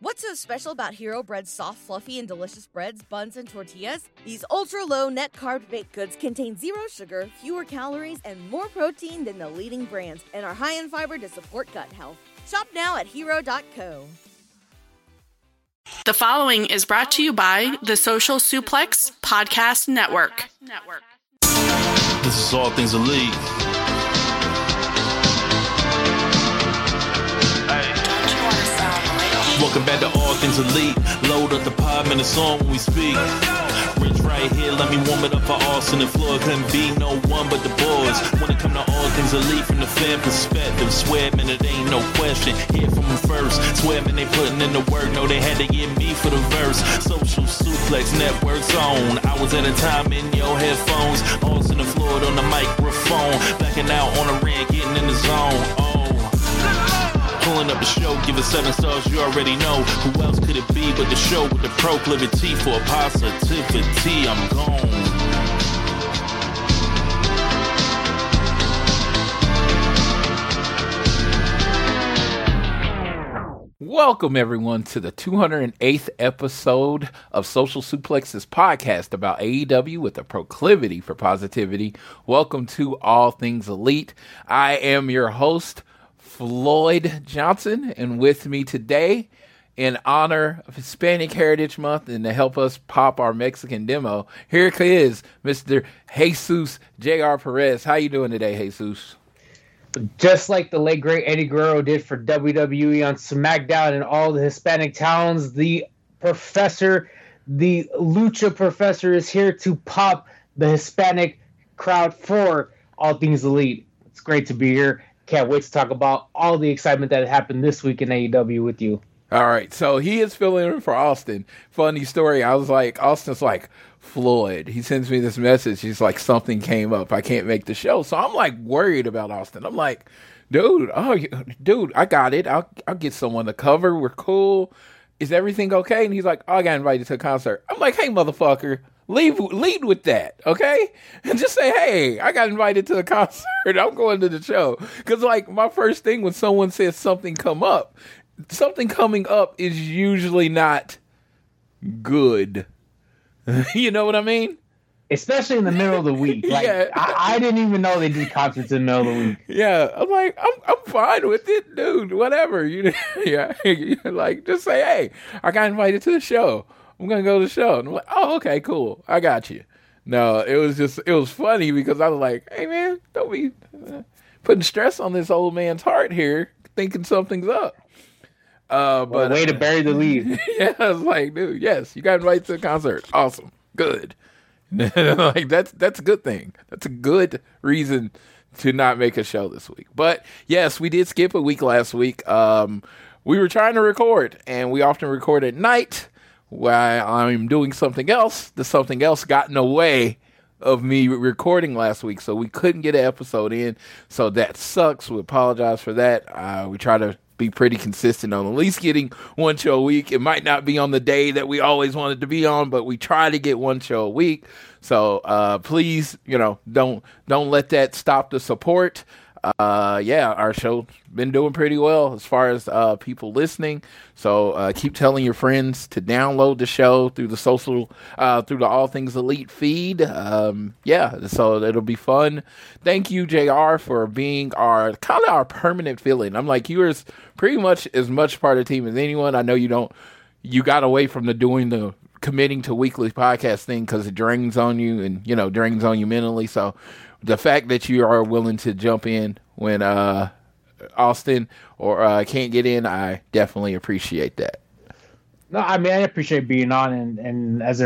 What's so special about Hero Bread's soft, fluffy, and delicious breads, buns, and tortillas? These ultra low net carb baked goods contain zero sugar, fewer calories, and more protein than the leading brands, and are high in fiber to support gut health. Shop now at hero.co. The following is brought to you by the Social Suplex Podcast Network. This is All Things Elite. Back to All Things Elite. Load up the pod, man, it's on when we speak. Rich right here, let me warm it up for Austin and Floyd. Couldn't be no one but the boys. When it come to All Things Elite from the fan perspective, swear, man, it ain't no question. Hear from them first. Swear, man, they putting in the work. No, they had to get me for the verse. Social Suplex Network's on. was at a time in your headphones. Austin and Floyd on the microphone. Backing out on the ring, getting in the zone. Oh. Pulling up the show, give it seven stars, you already know. Who else could it be but the show with the proclivity for positivity? I'm gone. Welcome, everyone, to the 208th episode of Social Suplex's podcast about AEW with a proclivity for positivity. Welcome to All Things Elite. I am your host, Floyd Johnson, and with me today, in honor of Hispanic Heritage Month and to help us pop our Mexican demo, here here is Mr. Jesus J.R. Perez. How you doing today, Jesus? just like the late great Eddie Guerrero did for WWE on SmackDown and all the Hispanic towns, the professor, the lucha professor, is here to pop the Hispanic crowd for all things elite. It's great to be here. Can't wait to talk about all the excitement that happened this week in AEW with you. All right, so he is filling in for Austin. Funny story. I was like, Austin's like, Floyd. He sends me this message. He's like, something came up. I can't make the show. So I'm like worried about Austin. I'm like, dude, oh, dude, I got it. I'll, I'll get someone to cover. We're cool. Is everything okay? And he's like, oh, I got invited to a concert. I'm like, hey, motherfucker, leave, lead with that, okay? And just say, hey, I got invited to a concert. I'm going to the show. Because, like, my first thing when someone says something come up, something coming up is usually not good. you know what I mean? Especially in the middle of the week. Like, Yeah. I, I didn't even know they did concerts in the middle of the week. Yeah, I'm like, I'm I'm fine with it, dude. Whatever, you yeah, like just say, hey, I got invited to the show. I'm gonna go to the show. And I'm like, oh, okay, cool, I got you. No, it was just it was funny because I was like, hey man, don't be uh, putting stress on this old man's heart here, thinking something's up. Uh, But but way to bury the lead. yeah, I was like, dude, yes, you got invited to the concert. Awesome. Good. like that's that's a good thing. That's a good reason to not make a show this week. But yes, we did skip a week last week. Um we were trying to record and we often record at night while I'm doing something else. The something else got in the way of me recording last week, so we couldn't get an episode in. So that sucks. We apologize for that. Uh, we try to be pretty consistent on at least getting one show a week. It might not be on the day that we always wanted to be on, but we try to get one show a week. So uh, please, you know, don't don't let that stop the support. Uh, yeah, our show's been doing pretty well as far as uh, people listening. So uh, keep telling your friends to download the show through the social, uh, through the All Things Elite feed. Um, yeah, so it'll be fun. Thank you, Jr. for being our kind of our permanent fill-in. I'm like you are pretty much as much part of the team as anyone. I know you don't. You got away from the doing the committing to weekly podcast thing because it drains on you and you know drains on you mentally. So the fact that you are willing to jump in when uh Austin or uh can't get in, I definitely appreciate that. No, I mean I appreciate being on, and and as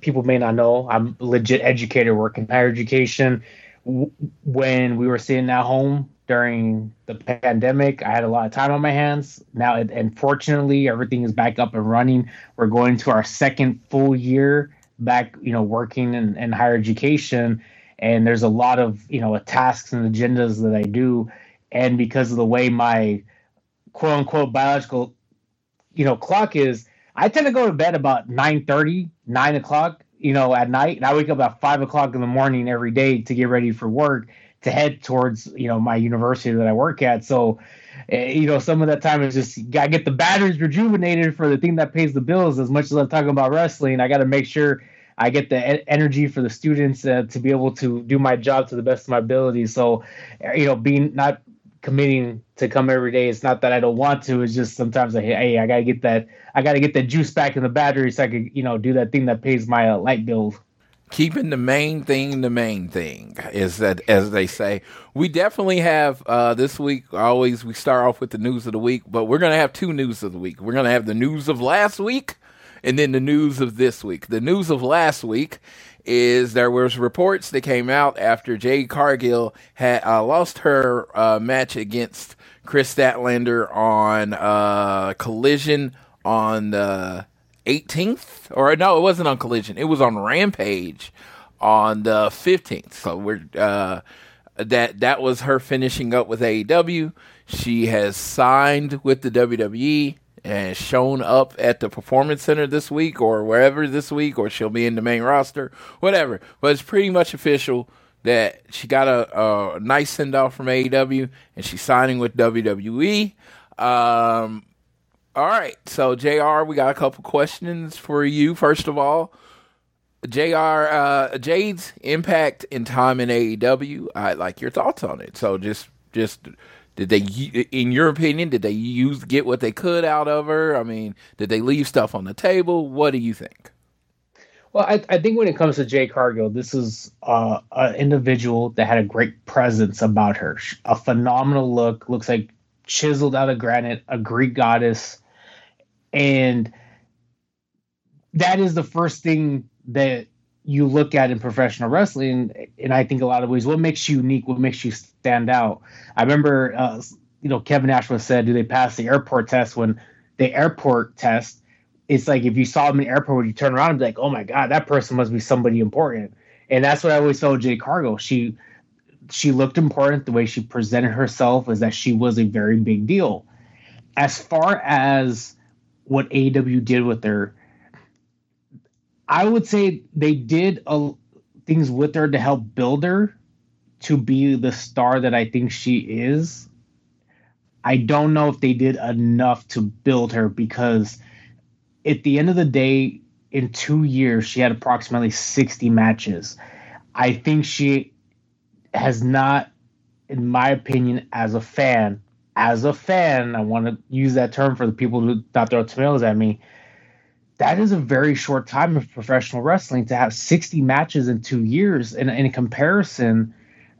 people may not know, I'm a legit educator working higher education. When we were sitting at home during the pandemic. I had a lot of time on my hands. Now, and fortunately, everything is back up and running. We're going to our second full year back, you know, working in, in higher education. And there's a lot of, you know, tasks and agendas that I do. And because of the way my quote unquote biological, you know, clock is, I tend to go to bed about 9 30, 9 o'clock, you know, at night. And I wake up about 5 o'clock in the morning every day to get ready for work to head towards you know my university that I work at. So uh, you know some of that time is just gotta get the batteries rejuvenated for the thing that pays the bills. As much as I'm talking about wrestling, I got to make sure I get the energy for the students uh, to be able to do my job to the best of my ability. So eh, you know being not committing to come every day. It's not that I don't want to. It's just sometimes I hey I gotta get that I gotta get that juice back in the battery so I can you know do that thing that pays my uh, light bill keeping the main thing the main thing is that as they say we definitely have uh, this week always we start off with the news of the week but we're going to have two news of the week we're going to have the news of last week and then the news of this week the news of last week is there was reports that came out after Jade Cargill had uh, lost her uh, match against Kris Statlander on uh, Collision on the 18th, or no, it wasn't on Collision. It was on Rampage on the 15th. So we're uh, that that was her finishing up with AEW. She has signed with the WWE and shown up at the Performance Center this week or wherever this week, or she'll be in the main roster, whatever. But it's pretty much official that she got a, a nice send off from AEW and she's signing with WWE. Um, all right. So, JR, we got a couple questions for you. First of all, JR, uh, Jade's impact in time in AEW, I like your thoughts on it. So, just, just, did they, in your opinion, did they use, get what they could out of her? I mean, did they leave stuff on the table? What do you think? Well, I, I think when it comes to Jade Cargill, this is uh, an individual that had a great presence about her. A phenomenal look, looks like chiseled out of granite, a Greek goddess and that is the first thing that you look at in professional wrestling and i think a lot of ways what makes you unique what makes you stand out? I remember uh, you know kevin ashworth said do they pass the airport test when the airport test? It's like if you saw them in the airport when you turn around and be like oh my god that person must be somebody important. And that's what i always saw Jade Cargill. She she looked important. The way she presented herself is that she was a very big deal. As far as what AEW did with her. I would say they did uh, things with her to help build her to be the star that I think she is. I don't know if they did enough to build her because at the end of the day, in two years, she had approximately 60 matches. I think she has not, in my opinion, as a fan, as a fan, I want to use that term for the people who not throw tomatoes at me. That is a very short time of professional wrestling to have 60 matches in two years. And in comparison,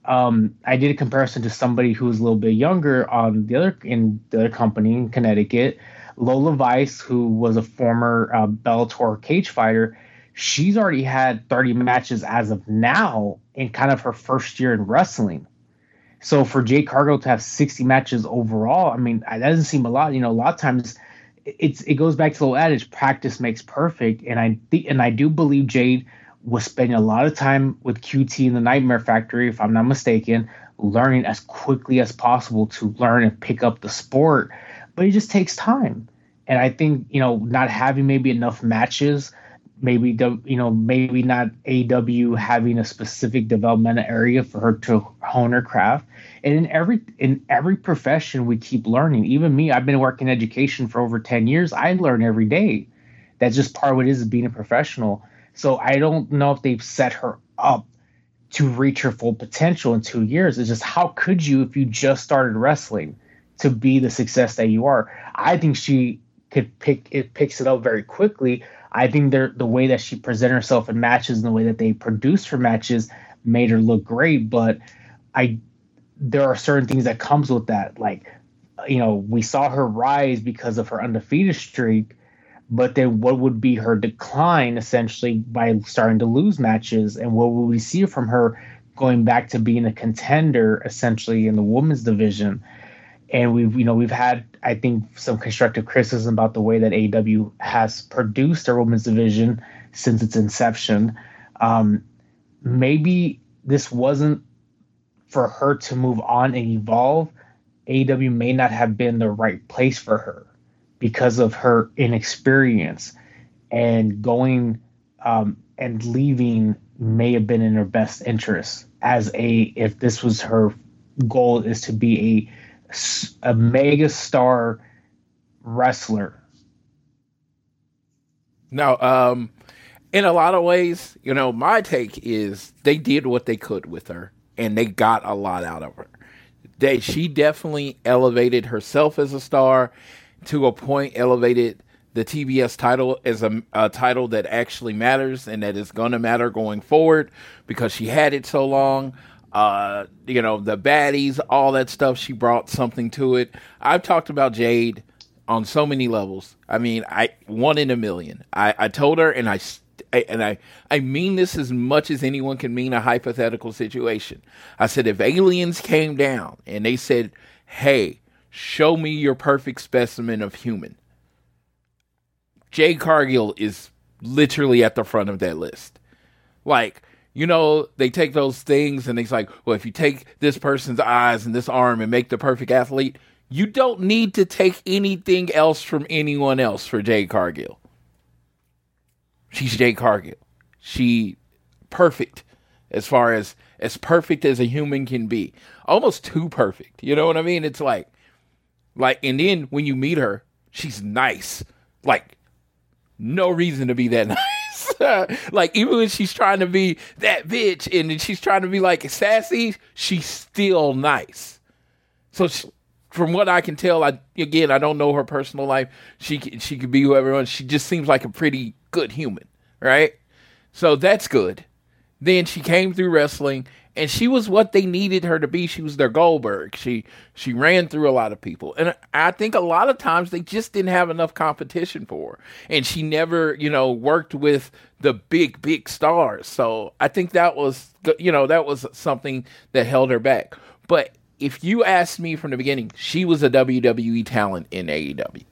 um, I did a comparison to somebody who was a little bit younger on the other in the other company in Connecticut, Lola Vice, who was a former uh, Bellator cage fighter. She's already had 30 matches as of now in kind of her first year in wrestling. So for Jade Cargill to have 60 matches overall, I mean, that doesn't seem a lot. You know, a lot of times it's it goes back to the old adage, practice makes perfect. And I think and I do believe Jade was spending a lot of time with QT in the Nightmare Factory, if I'm not mistaken, learning as quickly as possible to learn and pick up the sport. But it just takes time. And I think, you know, not having maybe enough matches maybe you know maybe not AEW having a specific developmental area for her to hone her craft. And in every in every profession, we keep learning. Even me, I've been working education for over ten years. I learn every day. That's just part of what it is being a professional. So I don't know if they've set her up to reach her full potential in two years. It's just how could you if you just started wrestling to be the success that you are? I think she could pick it picks it up very quickly I think the way that she presented herself in matches and the way that they produced her matches made her look great. But I, there are certain things that comes with that. Like, you know, we saw her rise because of her undefeated streak, but then what would be her decline essentially by starting to lose matches, and what would we see from her going back to being a contender essentially in the women's division. And we've, you know, we've had, I think, some constructive criticism about the way that AEW has produced their women's division since its inception. Um, maybe this wasn't for her to move on and evolve. AEW may not have been the right place for her because of her inexperience and going um, and leaving may have been in her best interest as a if this was her goal is to be a a mega star wrestler now um in a lot of ways you know my take is they did what they could with her and they got a lot out of her they she definitely elevated herself as a star to a point elevated the TBS title as a, a, title that actually matters and that is going to matter going forward because she had it so long. Uh, you know, the baddies, all that stuff, she brought something to it. I've talked about Jade on so many levels. I mean, I one in a million. I, I told her, and I and I I mean this as much as anyone can mean a hypothetical situation. I said if aliens came down and they said, "Hey, show me your perfect specimen of human," Jade Cargill is literally at the front of that list. Like, you know, they take those things and it's like, well, if you take this person's eyes and this arm and make the perfect athlete, you don't need to take anything else from anyone else for Jade Cargill. She's Jade Cargill. She perfect as far as as perfect as a human can be. Almost too perfect. You know what I mean? It's like like and then when you meet her, she's nice. Like no reason to be that nice. like even when she's trying to be that bitch and she's trying to be like sassy, she's still nice. So she, from what I can tell, I again I don't know her personal life. She she could be whoever. She just seems like a pretty good human, right? So that's good. Then she came through wrestling and she was what they needed her to be. She was their Goldberg. She she ran through a lot of people, and I think a lot of times they just didn't have enough competition for her, and she never you know worked with the big big stars. So I think that was you know that was something that held her back. But if you asked me from the beginning, she was a WWE talent in AEW.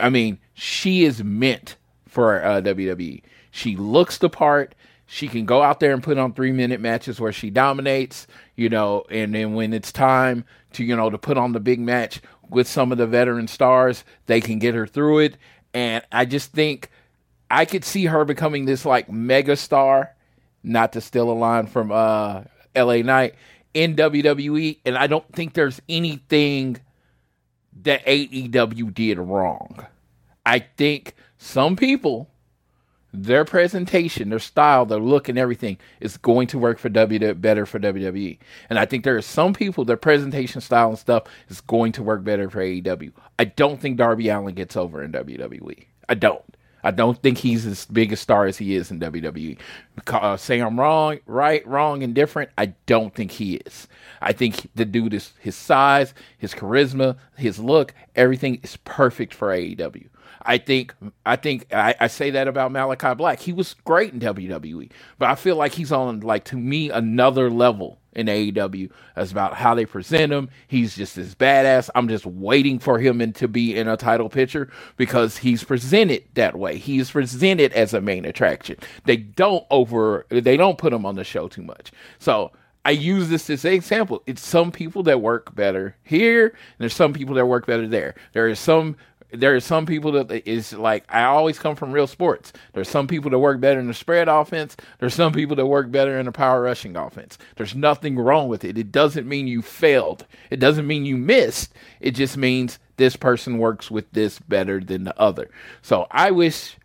I mean, she is meant for uh, WWE. She looks the part. She can go out there and put on three minute matches where she dominates, you know, and then when it's time to, you know, to put on the big match with some of the veteran stars, they can get her through it. And I just think I could see her becoming this like mega star, not to steal a line from uh, LA Knight in WWE. And I don't think there's anything that AEW did wrong. I think some people their presentation, their style, their look, and everything is going to work for W better for WWE. And I think there are some people their presentation style and stuff is going to work better for AEW. I don't think Darby Allin gets over in WWE. I don't. I don't think he's as big a star as he is in WWE. Uh, say I'm wrong, right, wrong, and different. I don't think he is. I think the dude is his size, his charisma, his look, everything is perfect for AEW. I think I think I, I, say that about Malakai Black. He was great in WWE, but I feel like he's on like to me another level in AEW as about how they present him. He's just as badass. I'm just waiting for him in, to be in a title picture because he's presented that way. He's presented as a main attraction. They don't over they don't put him on the show too much. So I use this as an example. It's some people that work better here, and there's some people that work better there. There is some there are some people that is like I always come from real sports. There's some people that work better in the spread offense. There's some people that work better in the power rushing offense. There's nothing wrong with it. It doesn't mean you failed. It doesn't mean you missed. It just means this person works with this better than the other. So I wish.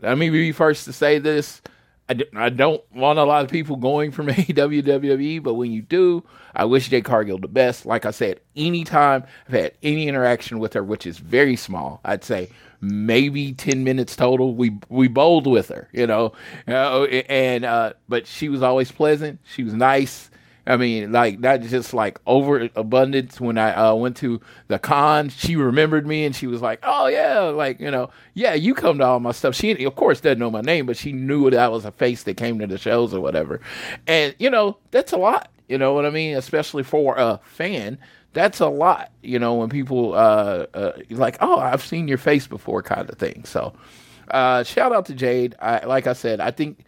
Let me be first to say this. I d- I don't want a lot of people going from AEW WWE, but when you do, I wish Jade Cargill the best. Like I said, anytime I've had any interaction with her, which is very small, I'd say maybe 10 minutes total. We we bowled with her, you know, uh, and uh, but she was always pleasant. She was nice. I mean, like that just like overabundance. When I uh, went to the con, she remembered me and she was like, "Oh yeah, like you know, yeah, you come to all my stuff." She of course doesn't know my name, but she knew that I was a face that came to the shows or whatever. And you know, that's a lot. You know what I mean? Especially for a fan, that's a lot. You know, when people uh, uh like, "Oh, I've seen your face before," kind of thing. So, uh, shout out to Jade. I, like I said, I think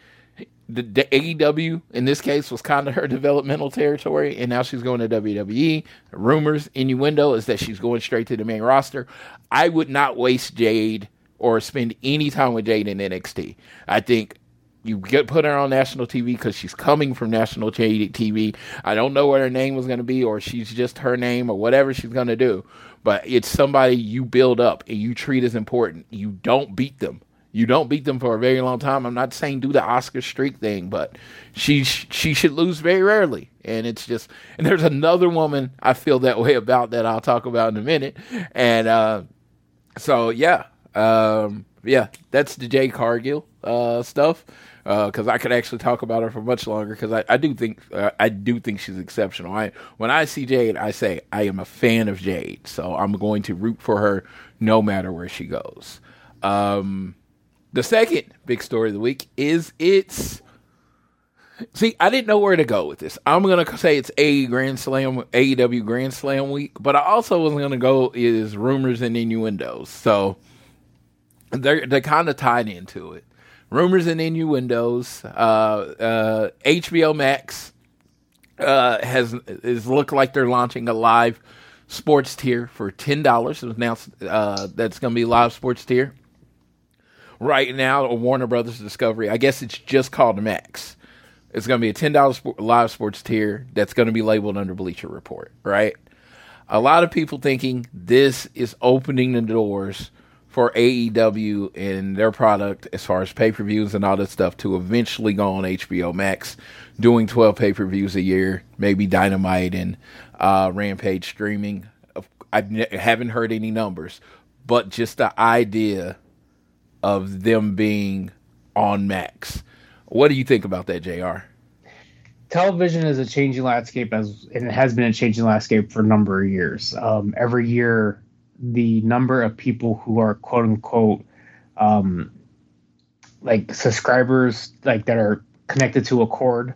the, the AEW in this case was kind of her developmental territory, and now she's going to WWE. Rumors, innuendo is that she's going straight to the main roster. I would not waste Jade or spend any time with Jade in NXT. I think you get put her on national TV because she's coming from national TV. I don't know what her name was going to be, or she's just her name, or whatever she's going to do. But it's somebody you build up and you treat as important. You don't beat them you don't beat them for a very long time. I'm not saying do the Asuka streak thing, but she she should lose very rarely. And it's just and there's another woman I feel that way about that I'll talk about in a minute. And uh, so yeah, um, yeah, that's the Jade Cargill uh, stuff. Because uh, I could actually talk about her for much longer. Because I, I do think uh, I do think she's exceptional. I when I see Jade, I say I am a fan of Jade, so I'm going to root for her no matter where she goes. Um, the second big story of the week is it's. See, I didn't know where to go with this. I'm gonna say it's a Grand Slam, AEW Grand Slam week, but I also was gonna go is rumors and innuendos. So they're they're kind of tied into it. Rumors and innuendos. Uh, uh, HBO Max uh, has is look like they're launching a live sports tier for ten dollars. It was announced uh, that's going to be live sports tier right now a Warner Brothers Discovery. I guess it's just called Max. It's going to be a ten dollars live sports tier that's going to be labeled under Bleacher Report. Right. A lot of people thinking this is opening the doors for AEW and their product as far as pay per views and all that stuff to eventually go on HBO Max, doing 12 pay per views a year, maybe Dynamite and uh, Rampage streaming. I haven't heard any numbers, but just the idea of them being on Max. What do you think about that, JR? Television is a changing landscape as and it has been a changing landscape for a number of years. Um, every year, the number of people who are quote unquote um, like subscribers like that are connected to a cord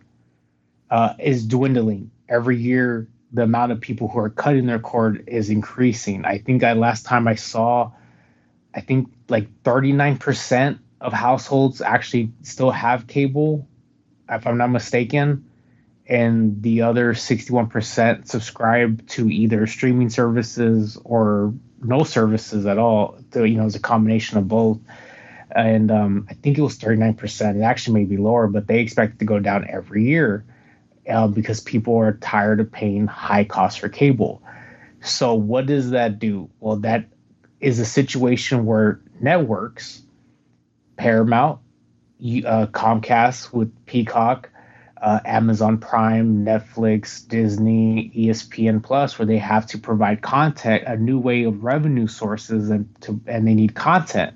uh, is dwindling. Every year, the amount of people who are cutting their cord is increasing. I think I last time I saw I think like 39% of households actually still have cable, if I'm not mistaken. And the other 61% subscribe to either streaming services or no services at all. So, you know, it's a combination of both. And um, I think it was 39%. It actually may be lower, but they expect it to go down every year uh, because people are tired of paying high costs for cable. So, what does that do? Well, that is a situation where networks, Paramount, uh, Comcast with Peacock, uh, Amazon Prime, Netflix, Disney, ESPN Plus, where they have to provide content, a new way of revenue sources, and to and they need content.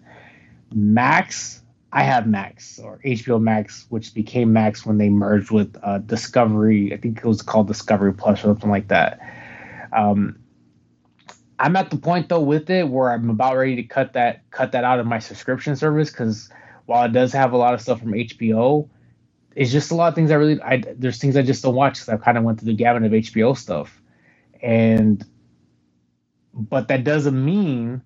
Max, I have Max or HBO Max, which became Max when they merged with uh, Discovery. I think it was called Discovery Plus or something like that. Um, I'm at the point though with it where I'm about ready to cut that cut that out of my subscription service because while it does have a lot of stuff from HBO, it's just a lot of things I really I there's things I just don't watch because I kind of went through the gamut of HBO stuff, and but that doesn't mean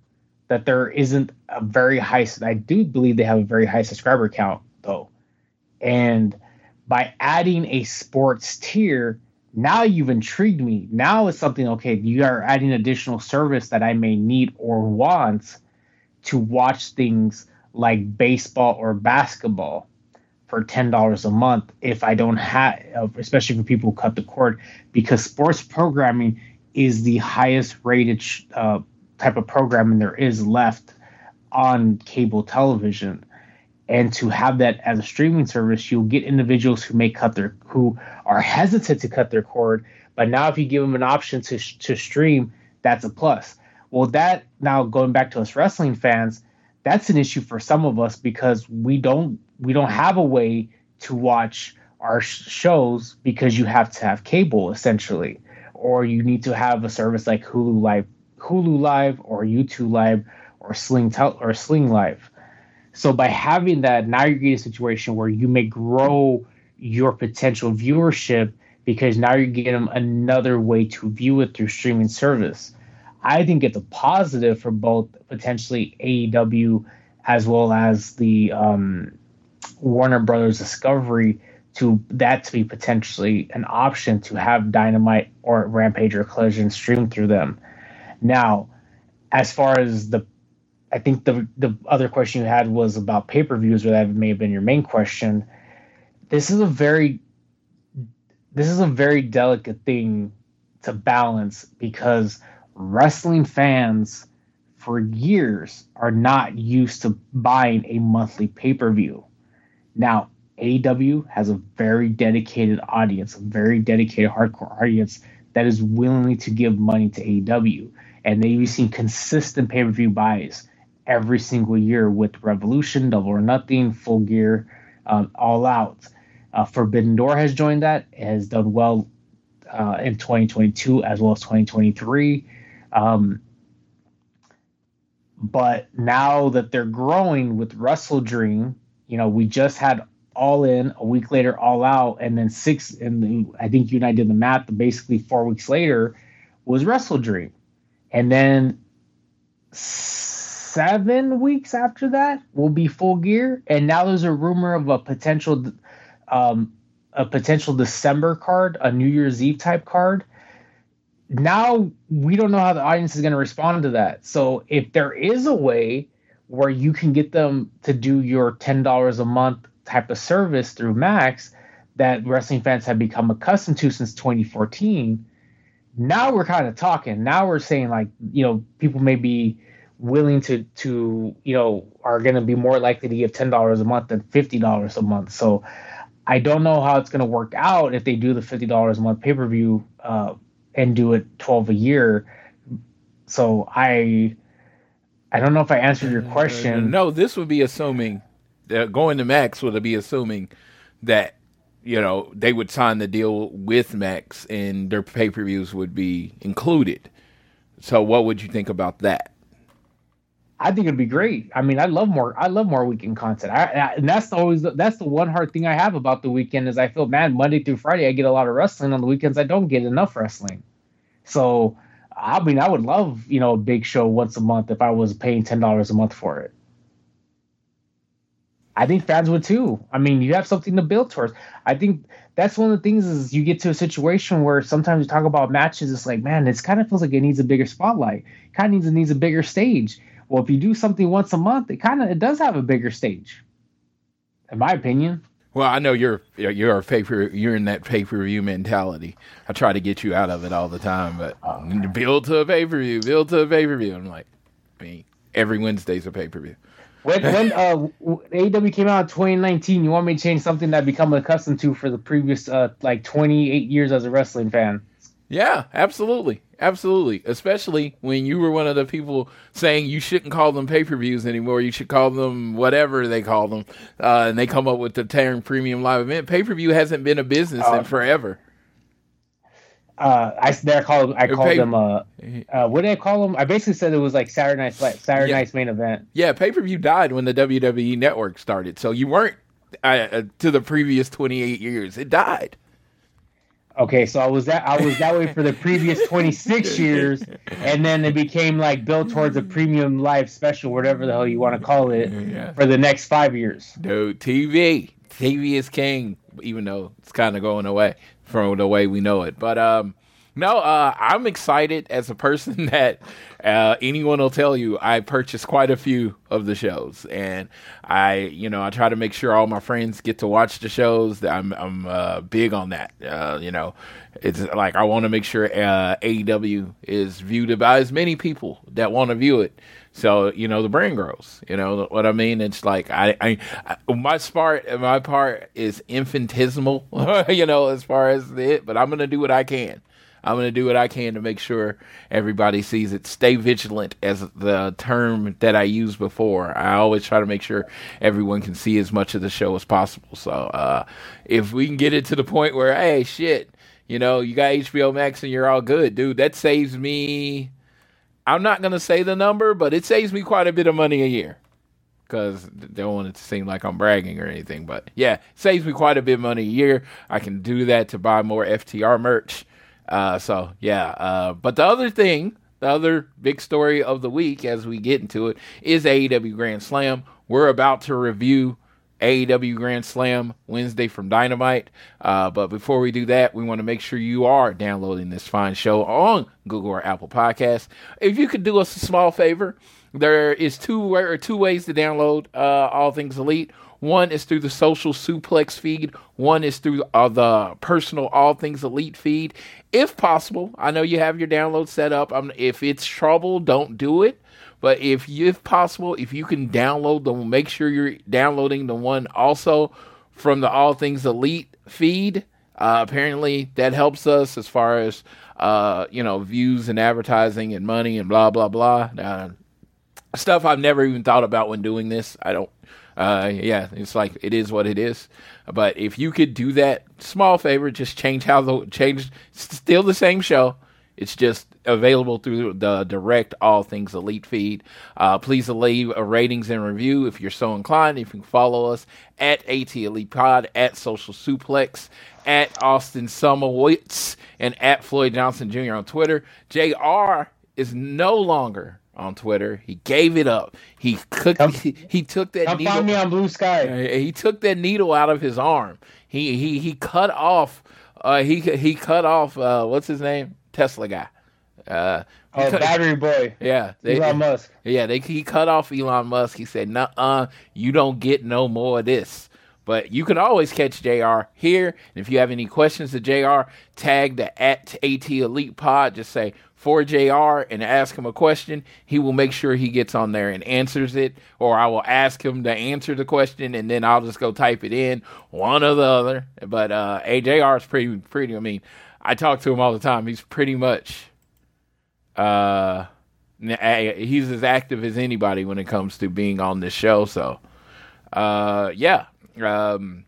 that there isn't a very high. I do believe they have a very high subscriber count though, and by adding a sports tier now you've intrigued me. Now it's something okay. You are adding additional service that I may need or want to watch things like baseball or basketball for ten dollars a month. If I don't have, especially for people who cut the cord, because sports programming is the highest rated uh, type of programming there is left on cable television and to have that as a streaming service you'll get individuals who may cut their who are hesitant to cut their cord. But now if you give them an option to to stream that's a plus. Well that now going back to us wrestling fans that's an issue for some of us because we don't we don't have a way to watch our shows because you have to have cable essentially, or you need to have a service like Hulu Live, Hulu Live, or YouTube Live, or Sling Tel- or Sling Live. So by having that, now you're getting a situation where you may grow your potential viewership because now you're getting them another way to view it through streaming service. I think it's a positive for both potentially AEW as well as the um, Warner Brothers Discovery to that to be potentially an option to have Dynamite or Rampage or Collision streamed through them. Now, as far as the I think the the other question you had was about pay per views, or that may have been your main question. This is a very this is a very delicate thing to balance because wrestling fans for years are not used to buying a monthly pay per view. Now, AEW has a very dedicated audience, a very dedicated hardcore audience that is willing to give money to AEW. And they've seen consistent pay per view buys every single year with Revolution, Double or Nothing, Full Gear, um, All Out. Uh, Forbidden Door has joined that, has done well uh, in 2022 as well as 2023. Um, but now that they're growing with Wrestle Dream, you know, we just had All In a week later, All Out, and then six, and I think you and I did the math. Basically, four weeks later was Wrestle Dream, and then seven weeks after that will be Full Gear, and now there's a rumor of a potential, um, a potential December card, a New Year's Eve type card. Now we don't know how the audience is going to respond to that. So if there is a way where you can get them to do your ten dollars a month type of service through Max that wrestling fans have become accustomed to since 2014, now we're kind of talking. Now we're saying like you know people may be willing to to you know are going to be more likely to give ten dollars a month than fifty dollars a month. So I don't know how it's going to work out if they do the fifty dollars a month pay per view uh, and do it twelve a year. So I I don't know if I answered your question. No, this would be assuming that going to Max would be assuming that you know they would sign the deal with Max and their pay per views would be included. So what would you think about that? I think it'd be great. I mean, I love more. I love more weekend content. I, I, and that's always that's the one hard thing I have about the weekend is I feel man Monday through Friday I get a lot of wrestling on the weekends I don't get enough wrestling. So I mean, I would love you know a big show once a month if I was paying ten dollars a month for it. I think fans would too. I mean, you have something to build towards. I think that's one of the things is you get to a situation where sometimes you talk about matches. It's like, man, it kind of feels like it needs a bigger spotlight. Kind of needs it needs a bigger stage well, if you do something once a month, it kind of it does have a bigger stage, in my opinion. Well, I know you're you're a paper you're in that pay per view mentality. I try to get you out of it all the time, but build to a pay per view, build to a pay per view. I'm like, me every Wednesday's a pay per view. When when uh, AEW came out in 2019, you want me to change something that I've become accustomed to for the previous uh, like 28 years as a wrestling fan? Yeah, absolutely. Absolutely. Especially when you were one of the people saying you shouldn't call them pay per views anymore. You should call them whatever they call them. Uh, and they come up with the Terran Premium Live Event. Pay per view hasn't been a business uh, in forever. Uh, I they call I called pay- them uh, uh, what did I call them? I basically said it was like Saturday night's Saturday yeah. night's main event. Yeah, pay per view died when the WWE network started, so you weren't uh, uh, to the previous twenty eight years. It died. Okay, so I was that I was that way for the previous 26 years, and then it became like built towards a premium live special, whatever the hell you want to call it, yeah. for the next five years. Dude, TV, TV is king, even though it's kind of going away from the way we know it. But um, no, uh, I'm excited as a person that uh, anyone will tell you I purchased quite a few of the shows, and I, you know, I try to make sure all my friends get to watch the shows. I'm, I'm uh, big on that. Uh, you know, it's like I want to make sure uh, AEW is viewed by as many people that want to view it. So you know the brand grows. You know what I mean? It's like I, I, I my part, my part is infinitesimal. you know, as far as it, but I'm gonna do what I can. I'm going to do what I can to make sure everybody sees it. Stay vigilant as the term that I used before. I always try to make sure everyone can see as much of the show as possible. So uh, if we can get it to the point where, hey, shit, you know, you got HBO Max and you're all good, dude, that saves me. I'm not going to say the number, but it saves me quite a bit of money a year because they don't want it to seem like I'm bragging or anything. But yeah, saves me quite a bit of money a year. I can do that to buy more FTR merch. Uh, so yeah, uh, but the other thing, the other big story of the week as we get into it is AEW Grand Slam. We're about to review AEW Grand Slam Wednesday from Dynamite. Uh, but before we do that, we want to make sure you are downloading this fine show on Google or Apple Podcasts. If you could do us a small favor, there is two or two ways to download uh, All Things Elite. One is through the social suplex feed. One is through uh, the personal All Things Elite feed. If possible, I know you have your download set up. Um, if it's trouble, don't do it. But if if possible, if you can download the, make sure you're downloading the one also from the All Things Elite feed. Uh, apparently, that helps us as far as uh, you know views and advertising and money and blah blah blah. Uh, stuff I've never even thought about when doing this. I don't. Uh, yeah, it's like it is what it is. But if you could do that, small favor, just change how the change, still the same show. It's just available through the direct All Things Elite feed. Uh, please leave a ratings and review if you're so inclined. If you can follow us at AT Elite Pod, at Social Suplex, at Austin Szumowicz, and at Floyd Johnson Jr. on Twitter. JR is no longer on Twitter. He gave it up. He cooked. Come, he, he, took that. Come needle, find me on Blue Sky. He took that needle out of his arm. He he he cut off. Uh, he he cut off. Uh, what's his name? Tesla guy. Uh, oh, cut, battery boy. Yeah, they, Elon Musk. Yeah, they he cut off Elon Musk. He said, "Nuh, uh you don't get no more of this." But you can always catch JR here. And if you have any questions to JR, tag the at AT Elite Pod. Just say for JR and ask him a question, he will make sure he gets on there and answers it, or I will ask him to answer the question and then I'll just go type it in, one or the other. But uh, AJR is pretty, pretty. I mean, I talk to him all the time. He's pretty much, uh, he's as active as anybody when it comes to being on this show. So, uh, yeah. Um,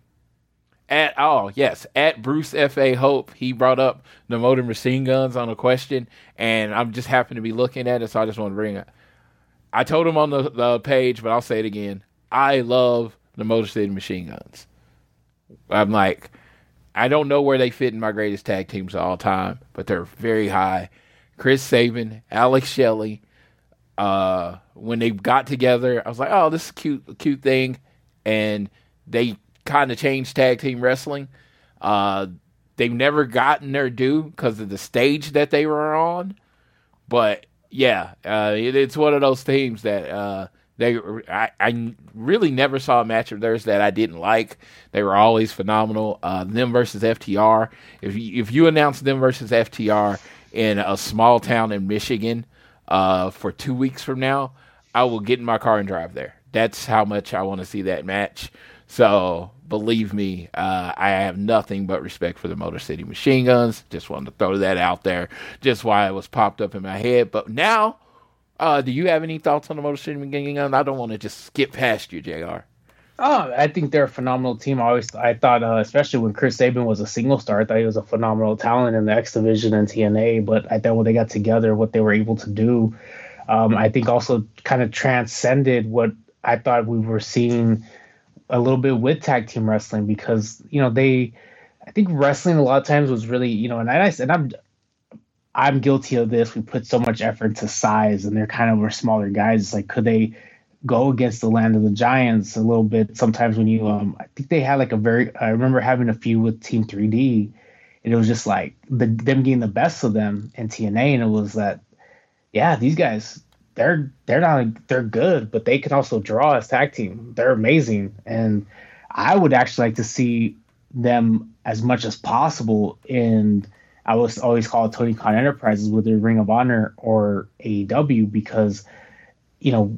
at oh yes at Bruce F A Hope he brought up the motor machine guns on a question and I'm just happen to be looking at it so I just want to bring it. I told him on the, the page but I'll say it again. I love the Motor City machine guns. I'm like I don't know where they fit in my greatest tag teams of all time, but they're very high. Chris Sabin, Alex Shelley, uh, when they got together, I was like, oh, this is cute, cute thing, and they kind of changed tag team wrestling. Uh, they've never gotten their due because of the stage that they were on. But yeah, uh, it, it's one of those teams that uh, they I, I, really never saw a match of theirs that I didn't like. They were always phenomenal. Uh, them versus FTR. If you, if you announce them versus FTR in a small town in Michigan uh, for two weeks from now, I will get in my car and drive there. That's how much I want to see that match. So believe me, uh, I have nothing but respect for the Motor City Machine Guns. Just wanted to throw that out there, just why it was popped up in my head. But now, uh, do you have any thoughts on the Motor City Machine Guns? I don't want to just skip past you, Jr. Oh, I think they're a phenomenal team. I always, I thought, uh, especially when Chris Sabin was a single star, I thought he was a phenomenal talent in the X Division and TNA. But I thought when they got together, what they were able to do, um, I think also kind of transcended what I thought we were seeing a little bit with tag team wrestling because you know they I think wrestling a lot of times was really you know and I and I'm I'm guilty of this. We put so much effort into size and they're kind of we're smaller guys. It's like could they go against the land of the giants a little bit sometimes when you um I think they had like a very I remember having a few with Team 3D and it was just like the them getting the best of them in TNA and it was that yeah these guys they're they're not they're good, but they can also draw as tag team. They're amazing, and I would actually like to see them as much as possible in. I was always call it Tony Khan Enterprises, whether Ring of Honor or AEW, because you know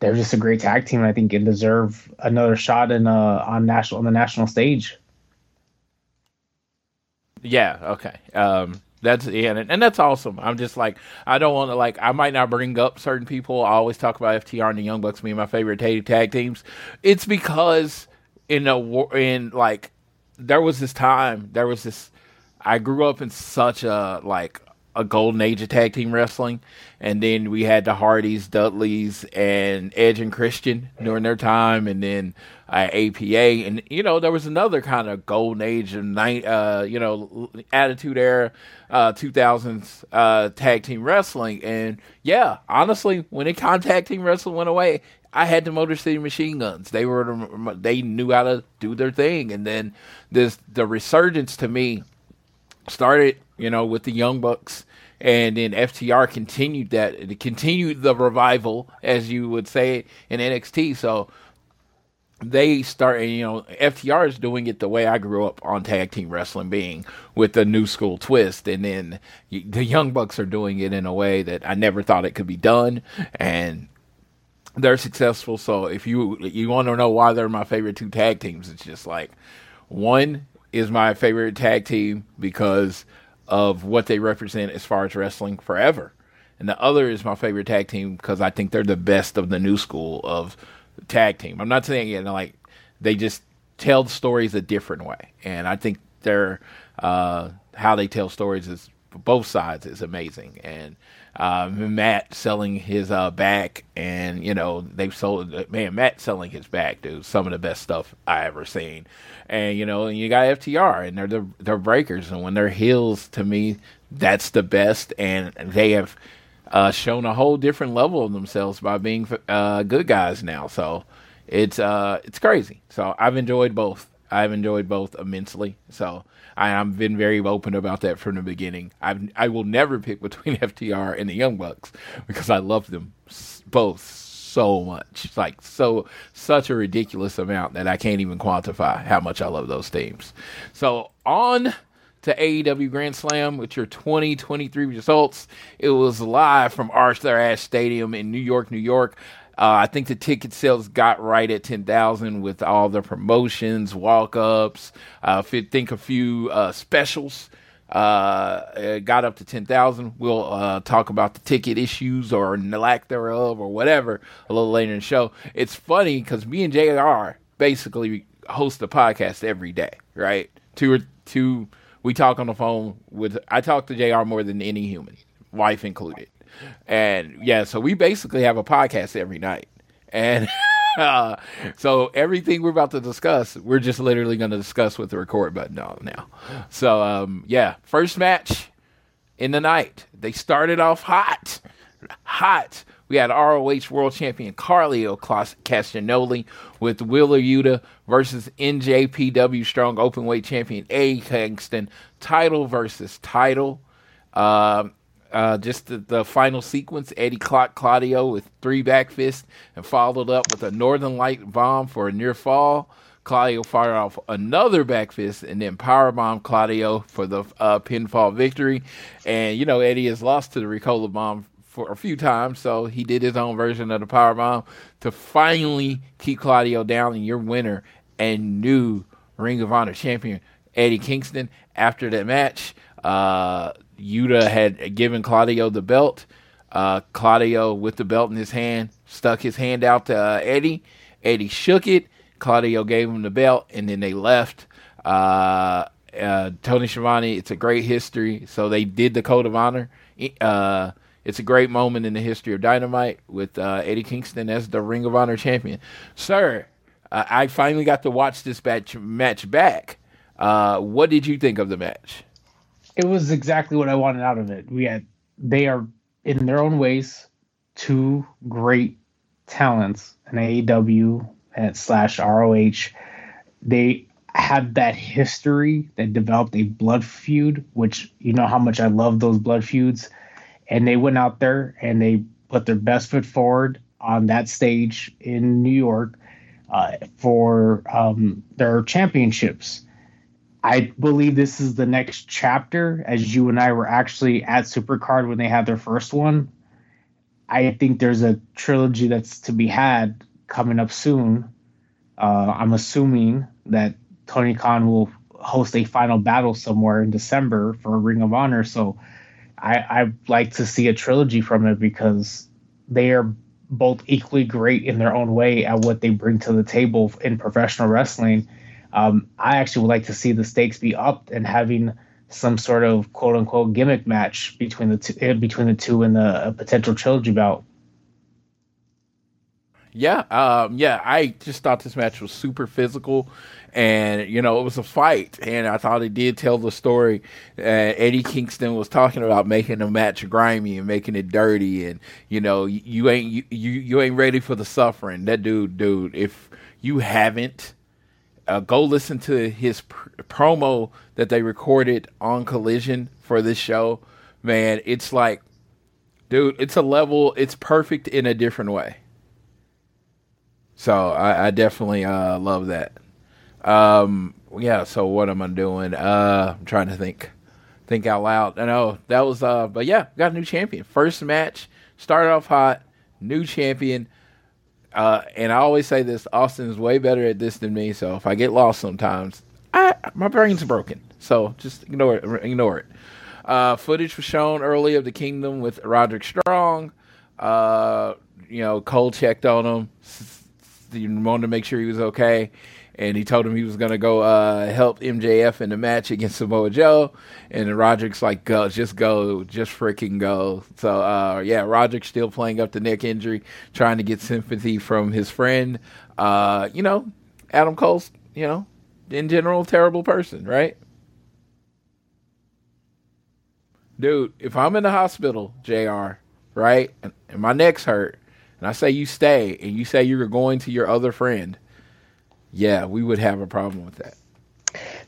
they're just a great tag team. And I think and deserve another shot in uh on national on the national stage. Yeah. Okay. Um, That's yeah, and, and that's awesome. I'm just like I don't want to like I might not bring up certain people. I always talk about FTR and the Young Bucks being my favorite tag, tag teams. It's because in a war in like there was this time there was this I grew up in such a like a golden age of tag team wrestling, and then we had the Hardys, Dudleys, and Edge and Christian during their time, and then uh, APA, and you know there was another kind of golden age of night, uh, you know, Attitude Era, uh, 2000s uh, tag team wrestling, and yeah, honestly, when the contact team wrestling went away, I had the Motor City Machine Guns. They were they knew how to do their thing, and then this the resurgence to me started, you know, with the Young Bucks, and then FTR continued that, continued the revival, as you would say in NXT. So they start, you know, FTR is doing it the way I grew up on tag team wrestling, being with the new school twist, and then the Young Bucks are doing it in a way that I never thought it could be done, and they're successful. So if you you want to know why they're my favorite two tag teams, it's just like one is my favorite tag team because of what they represent as far as wrestling forever. And the other is my favorite tag team because I think they're the best of the new school of tag team. I'm not saying you know like they just tell stories a different way, and I think they're uh, how they tell stories is both sides is amazing. And uh, Matt selling his uh, back, and you know they've sold man Matt selling his back, dude. Some of the best stuff I ever seen, and you know and you got FTR, and they're the they're breakers, and when they're heels, to me that's the best, and they have uh, shown a whole different level of themselves by being uh, good guys now. So it's uh, it's crazy. So I've enjoyed both. I've enjoyed both immensely. So I, I've been very open about that from the beginning. I I will never pick between FTR and the Young Bucks because I love them both so much. Like so such a ridiculous amount that I can't even quantify how much I love those teams. So on to AEW Grand Slam with your 2023 results. It was live from Arthur Ashe Stadium in New York, New York. Uh, I think the ticket sales got right at 10,000 with all the promotions, walk ups. Uh, think a few uh, specials uh, got up to 10,000. We'll uh, talk about the ticket issues or lack thereof or whatever a little later in the show. It's funny because me and JR basically host a podcast every day, right? Two or two, we talk on the phone with, I talk to JR more than any human, wife included. And yeah, so we basically have a podcast every night. And uh, so everything we're about to discuss, we're just literally going to discuss with the record button on now. So um, yeah, first match in the night. They started off hot. Hot. We had ROH World Champion Claudio Castagnoli with Wheeler Yuta versus NJPW Strong Openweight Champion A. Kingston. Title versus title. Um, uh, just the, the, final sequence, Eddie clocked Claudio with three back fists and followed up with a Northern Light bomb for a near fall. Claudio fired off another back fist and then power bomb Claudio for the uh, pinfall victory. And you know Eddie has lost to the Ricola bomb for a few times, so he did his own version of the power bomb to finally keep Claudio down. And your winner and new Ring of Honor champion Eddie Kingston after that match. Uh, Yuta had given Claudio the belt. Uh, Claudio, with the belt in his hand, stuck his hand out to uh, Eddie. Eddie shook it. Claudio gave him the belt, and then they left. Uh, uh Tony Schiavone, it's a great history. So they did the code of honor. Uh, it's a great moment in the history of Dynamite with uh, Eddie Kingston as the Ring of Honor champion. Sir, I finally got to watch this match, match back. what did you think of the match? It was exactly what I wanted out of it. We had they are in their own ways two great talents in AEW and slash ROH. They had that history that developed a blood feud, which you know how much I love those blood feuds. And they went out there and they put their best foot forward on that stage in New York uh, for um, their championships. I believe this is the next chapter, as you and I were actually at Supercard when they had their first one. I think there's a trilogy that's to be had coming up soon. Uh, I'm assuming that Tony Khan will host a final battle somewhere in December for Ring of Honor. So I I like to see a trilogy from it because they are both equally great in their own way at what they bring to the table in professional wrestling. Um, I actually would like to see the stakes be upped and having some sort of quote unquote gimmick match between the two eh, between the two in the potential trilogy bout. Yeah, um, yeah. I just thought this match was super physical, and you know it was a fight, and I thought it did tell the story. Uh, Eddie Kingston was talking about making the match grimy and making it dirty, and you know you, you ain't you, you you ain't ready for the suffering. That dude, dude, if you haven't, uh, go listen to his pr- promo that they recorded on Collision for this show. Man, it's like, dude, it's a level. It's perfect in a different way. So I, I definitely uh, love that. Um, yeah. So what am I doing? Uh, I'm trying to think, think out loud. I know that was. Uh, but yeah, got a new champion. First match started off hot. New champion. Uh, and I always say this: Austin is way better at this than me. So if I get lost sometimes, I, my brain's broken. So just ignore it. Ignore it. Uh, footage was shown early of the Kingdom with Roderick Strong. Uh, you know, Cole checked on him he wanted to make sure he was okay. And he told him he was going to go uh, help MJF in the match against Samoa Joe. And Roderick's like, go, just go, just freaking go. So, uh, yeah, Roderick's still playing up the neck injury, trying to get sympathy from his friend. Uh, you know, Adam Cole's, you know, in general, terrible person, right? Dude, if I'm in the hospital, JR, right, and, and my neck's hurt, and I say you stay, and you say you're going to your other friend, yeah, we would have a problem with that.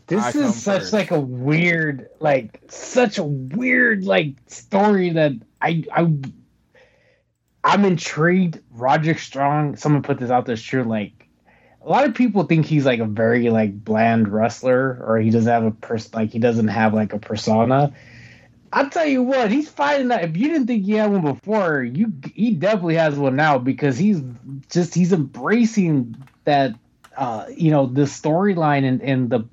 This I is such first. like a weird, like such a weird like story that I I I'm intrigued. Roger Strong, someone put this out there. Sure, like a lot of people think he's like a very like bland wrestler, or he doesn't have a pers like he doesn't have like a persona. I'll tell you what, he's fighting that. If you didn't think he had one before, you he definitely has one now because he's just he's embracing that uh you know the storyline and and the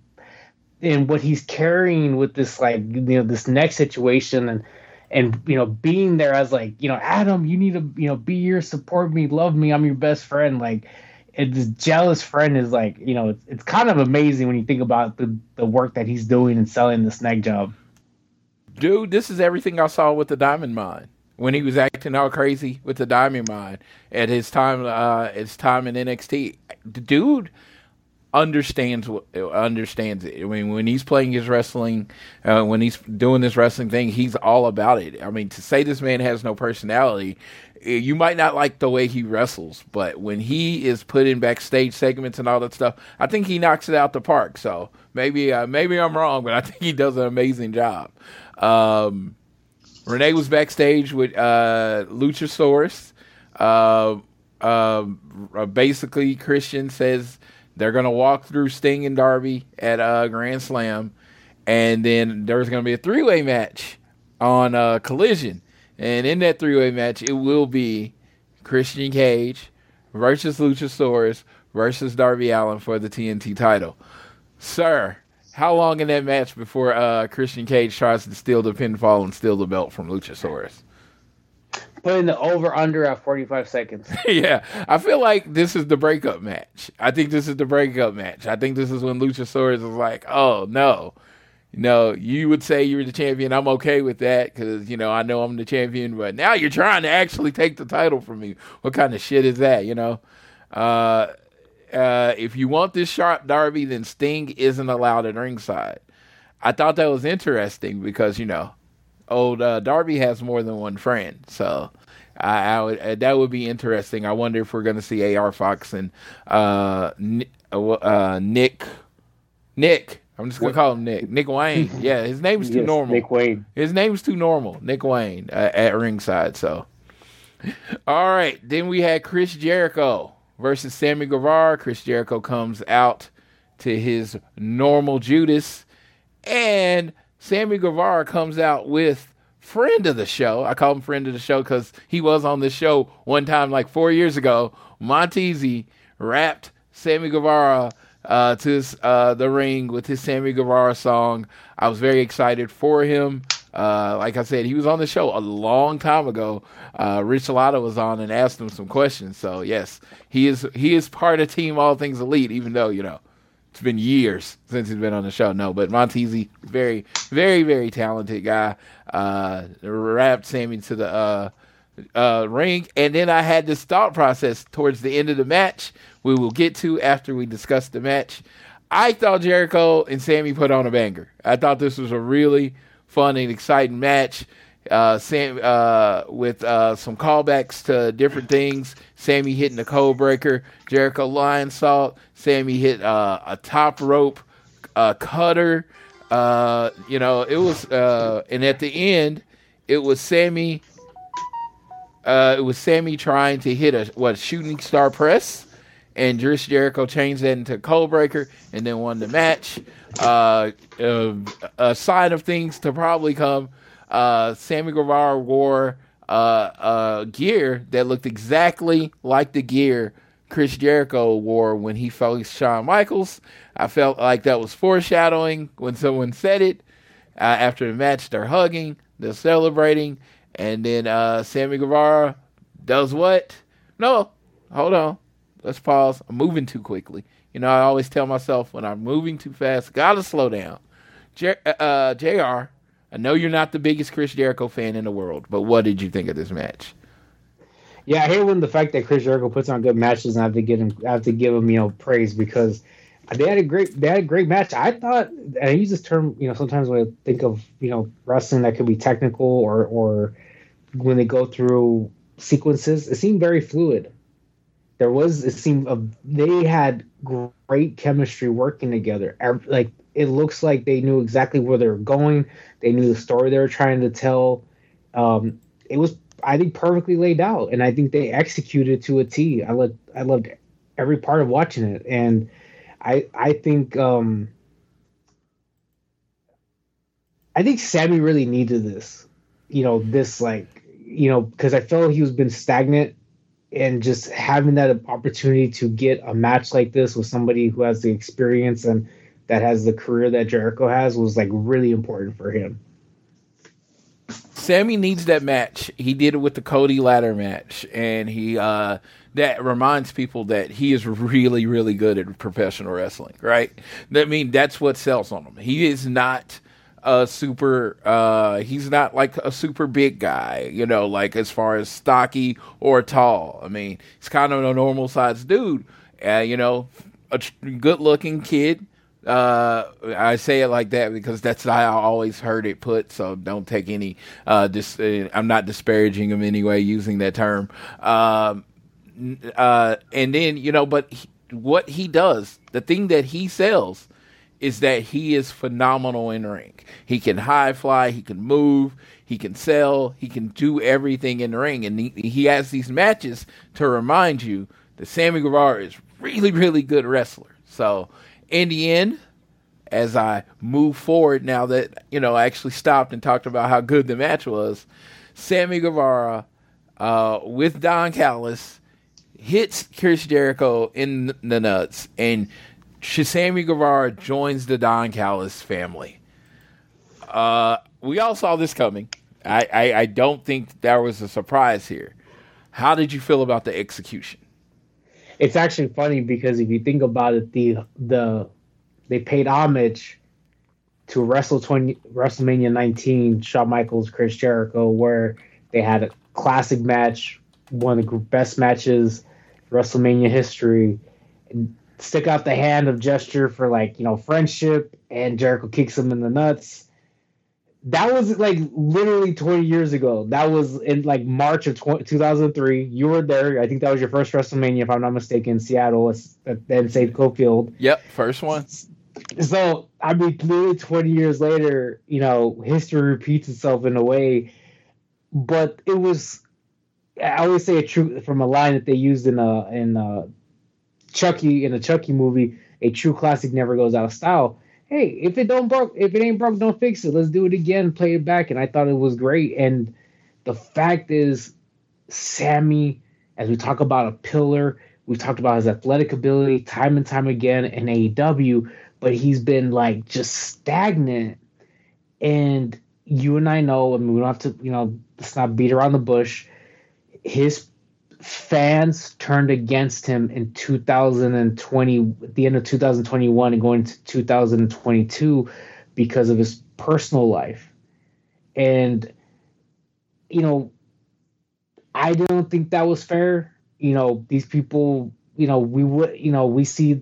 and what he's carrying with this like you know this next situation and and you know being there as like you know Adam you need to you know be here support me love me I'm your best friend like and this jealous friend is like you know it's, it's kind of amazing when you think about the the work that he's doing and selling the snag job Dude, this is everything I saw with the Diamond Mine when he was acting all crazy with the Diamond Mine at his time. Uh, his time in NXT. The dude understands understands it. I mean, when he's playing his wrestling, uh, when he's doing this wrestling thing, he's all about it. I mean, to say this man has no personality, eh, you might not like the way he wrestles, but when he is put in backstage segments and all that stuff, I think he knocks it out the park. So maybe, uh, maybe I'm wrong, but I think he does an amazing job. Um, Renee was backstage with uh, Luchasaurus. Uh, uh, basically, Christian says they're going to walk through Sting and Darby at uh, Grand Slam, and then there's going to be a three way match on uh, Collision. And in that three way match, it will be Christian Cage versus Luchasaurus versus Darby Allin for the TNT title. Sir, how long in that match before uh, Christian Cage tries to steal the pinfall and steal the belt from Luchasaurus? Putting the over under at 45 seconds yeah, I feel like this is the breakup match. I think this is the breakup match. I think this is when Luchasaurus is like, "Oh no, no, you would say you're the champion. I'm okay with that because you know I know I'm the champion, but now you're trying to actually take the title from me. What kind of shit is that? You know." Uh, uh, if you want this sharp Darby, then Sting isn't allowed at ringside. I thought that was interesting because you know, old uh, Darby has more than one friend, so I, I would uh, that would be interesting. I wonder if we're going to see AR Fox and uh, uh, uh, Nick, Nick. I'm just gonna call him Nick. Nick Wayne. Yeah, his name's too Yes, normal. Nick Wayne. His name's too normal. Nick Wayne uh, at ringside. So, all right. Then we had Chris Jericho versus Sammy Guevara. Chris Jericho comes out to his normal Judas, and Sammy Guevara comes out with friend of the show. I call him friend of the show because he was on the show one time, like four years ago. Montezi rapped Sammy Guevara uh, to his, uh, the ring with his Sammy Guevara song. I was very excited for him. Uh, like I said, he was on the show a long time ago. Uh, Rich Latta was on and asked him some questions. So yes, he is he is part of Team All Things Elite, even though you know it's been years since he's been on the show. No, but Montezzi, very very very talented guy. Uh, wrapped Sammy to the uh, uh, ring, and then I had this thought process towards the end of the match. We will get to after we discuss the match. I thought Jericho and Sammy put on a banger. I thought this was a really fun and exciting match. Uh, Sam uh, with uh, some callbacks to different things. Sammy hitting the Codebreaker, Jericho Lionsault. Sammy hit uh, a top rope cutter. Uh, you know, it was, and at the end, it was Sammy. it was Sammy trying to hit a what shooting star press, and Chris Jericho changed that into Codebreaker, and then won the match a sign of things to probably come. Uh, Sammy Guevara wore uh, gear that looked exactly like the gear Chris Jericho wore when he faced Shawn Michaels. I felt like that was foreshadowing when someone said it. Uh, after the match, they're hugging, they're celebrating, and then uh, Sammy Guevara does what? No, hold on. Let's pause. I'm moving too quickly. You know, I always tell myself when I'm moving too fast, gotta slow down. J- uh, uh Jr. I know you're not the biggest Chris Jericho fan in the world, but what did you think of this match? Yeah, I hate when the fact that Chris Jericho puts on good matches and I have to give him I have to give him, you know, praise because they had a great they had a great match. I thought and I use this term, you know, sometimes when I think of, you know, wrestling that could be technical or or when they go through sequences, it seemed very fluid there was it seemed uh, they had great chemistry working together. Like it looks like they knew exactly where they were going. They knew the story they were trying to tell. Um, it was I think perfectly laid out, and I think they executed to a T. I loved I loved every part of watching it, and I I think um, I think Sammy really needed this. You know, this like you know because I felt he was been stagnant and just having that opportunity to get a match like this with somebody who has the experience and that has the career that Jericho has was like really important for him. Sammy needs that match. He did it with the Cody ladder match, and he uh, that reminds people that he is really, really good at professional wrestling. Right? I mean, that's what sells on him. He is not a super uh he's not like a super big guy you know like as far as stocky or tall. I mean he's kind of a normal sized dude. Uh, you know a good looking kid uh i say it like that because that's how i always heard it put so don't take any uh dis- uh, i'm not disparaging him anyway using that term. Um uh and then you know but he, what he does the thing that he sells is that he is phenomenal in ring. He can high fly, he can move, he can sell, he can do everything in the ring, and he, he has these matches to remind you that Sammy Guevara is really, really good wrestler. So in the end, as I move forward now that you know I actually stopped and talked about how good the match was, Sammy Guevara uh, with Don Callis hits Chris Jericho in the nuts and Sammy Guevara joins the Don Callis family. Uh, we all saw this coming. I, I, I don't think there was a surprise here. How did you feel about the execution? It's actually funny because if you think about it, the the they paid homage to Wrestle 20, WrestleMania 19, Shawn Michaels, Chris Jericho, where they had a classic match, one of the best matches WrestleMania history. And stick out the hand of gesture for like you know friendship, and Jericho kicks him in the nuts. That was like literally 20 years ago. That was in like March of 20, 2003. You were there. I think that was your first WrestleMania, if I'm not mistaken, Seattle at then Safeco Field. Yep, first one. So I mean, literally 20 years later, you know, history repeats itself in a way. But it was I always say a true from a line that they used in a in a Chucky in the Chucky movie, a true classic never goes out of style. Hey, if it don't broke, if it ain't broke, don't fix it. Let's do it again, play it back. And I thought it was great. And the fact is, Sammy, as we talk about a pillar, We've talked about his athletic ability time and time again in AEW, but he's been like just stagnant. And you and I know, I mean, we don't have to, you know, let's not beat around the bush. His fans turned against him in 2020, at the end of 2021 and going to 2022 because of his personal life. And, you know, I don't think that was fair. You know, these people, you know, we would, you know, we see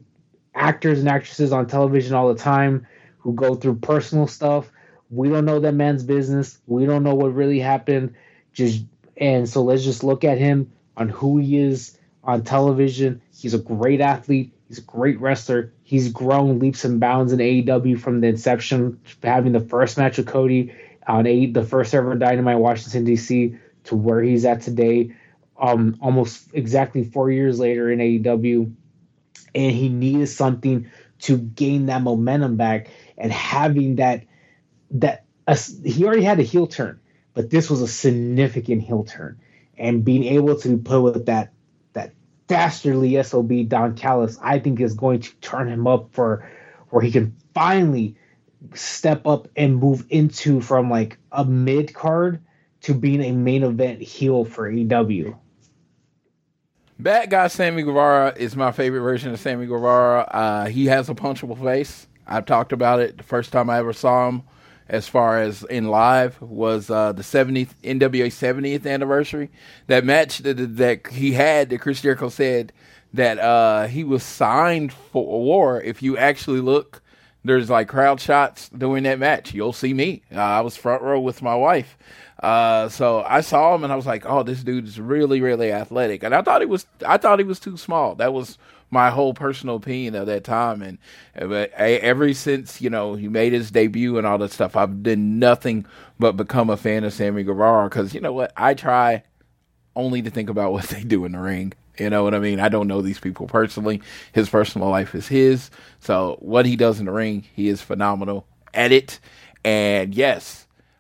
actors and actresses on television all the time who go through personal stuff. We don't know that man's business. We don't know what really happened. Just and so let's just look at him on who he is on television. He's a great athlete. He's a great wrestler. He's grown leaps and bounds in AEW from the inception, having the first match with Cody on a, the first ever Dynamite Washington D.C. to where he's at today, um, almost exactly four years later in AEW, and he needed something to gain that momentum back and having that that uh, he already had a heel turn, but this was a significant heel turn and being able to put with that that dastardly sob Don Callis, I think is going to turn him up for where he can finally step up and move into from like a mid card to being a main event heel for AEW. Bad guy Sammy Guevara is my favorite version of Sammy Guevara. Uh, he has a punchable face. I've talked about it the first time I ever saw him as far as in live was uh, the 70th NWA 70th anniversary. That match that, that he had that Chris Jericho said that uh, he was signed for a war. If you actually look, there's like crowd shots during that match. You'll see me. Uh, I was front row with my wife. Uh, so I saw him and I was like, "Oh, this dude is really, really athletic." And I thought he was, I thought he was too small. That was my whole personal opinion of that time. And but ever since you know he made his debut and all that stuff, I've done nothing but become a fan of Sammy Guevara because you know what? I try only to think about what they do in the ring. You know what I mean? I don't know these people personally. His personal life is his. So what he does in the ring, he is phenomenal at it. And yes,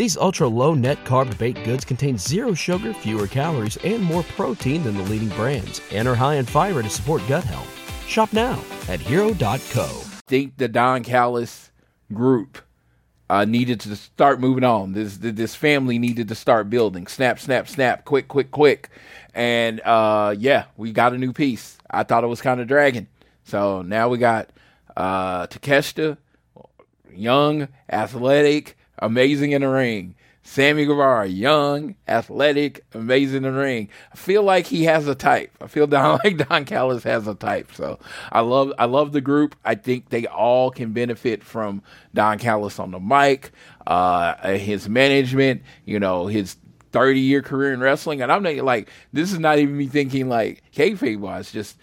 These ultra low net carb baked goods contain zero sugar, fewer calories, and more protein than the leading brands, and are high in fiber to support gut health. Shop now at hero.co. Think the Don Callis group uh, needed to start moving on. This this family needed to start building. Snap, snap, snap. Quick, quick, quick. And uh, yeah, we got a new piece. I thought it was kind of dragging. So now we got uh, Takeshita, young, athletic, amazing in the ring. Sammy Guevara, young, athletic, amazing in the ring. I feel like he has a type. I feel Don, like Don Callis has a type. So I love I love the group. I think they all can benefit from Don Callis on the mic, uh, his management, you know, his 30 year career in wrestling. And I'm not like, this is not even me thinking like kayfabe wise, just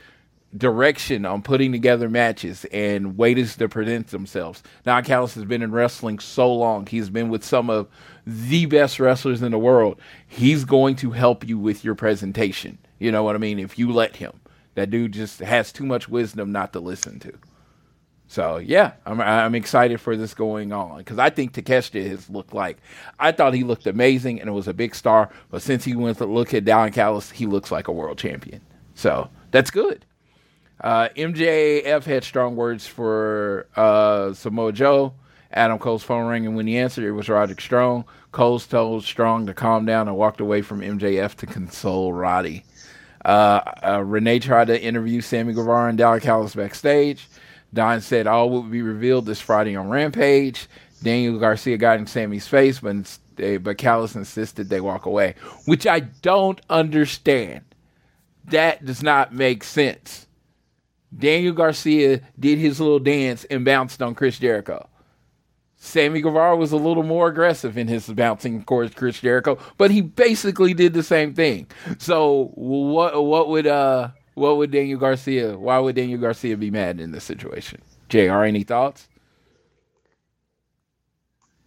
direction on putting together matches and ways to present themselves. Don Callis has been in wrestling so long. He's been with some of the best wrestlers in the world. He's going to help you with your presentation. You know what I mean? If you let him. That dude just has too much wisdom not to listen to. So yeah, I'm I'm excited for this going on because I think Takeshita has looked like I thought he looked amazing and it was a big star, but since he went to look at Don Callis, he looks like a world champion. So that's good. Uh, MJF had strong words for uh, Samoa Joe Adam Cole's phone rang, and when he answered, it was Roderick Strong. Cole told Strong to calm down and walked away from MJF to console Roddy. Uh, uh, Renee tried to interview Sammy Guevara and Don Callis backstage. Don said all would be revealed this Friday on Rampage. Daniel Garcia got in Sammy's face, but they, but Callis insisted they walk away, which I don't understand. That does not make sense. Daniel Garcia did his little dance and bounced on Chris Jericho. Sammy Guevara was a little more aggressive in his bouncing towards Chris Jericho, but he basically did the same thing. So what what would uh what would Daniel Garcia why would Daniel Garcia be mad in this situation? JR, any thoughts?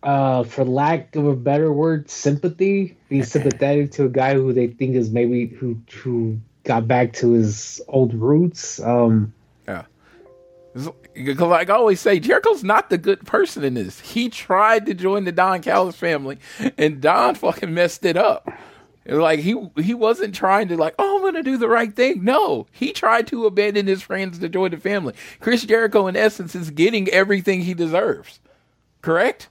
Uh, for lack of a better word, sympathy. Be sympathetic to a guy who they think is maybe who who got back to his old roots. Um, yeah. Like I always say, Jericho's not the good person in this. He tried to join the Don Callis family, and Don fucking messed it up. Like he he wasn't trying to like, oh, I'm gonna do the right thing. No, he tried to abandon his friends to join the family. Chris Jericho, in essence, is getting everything he deserves. Correct?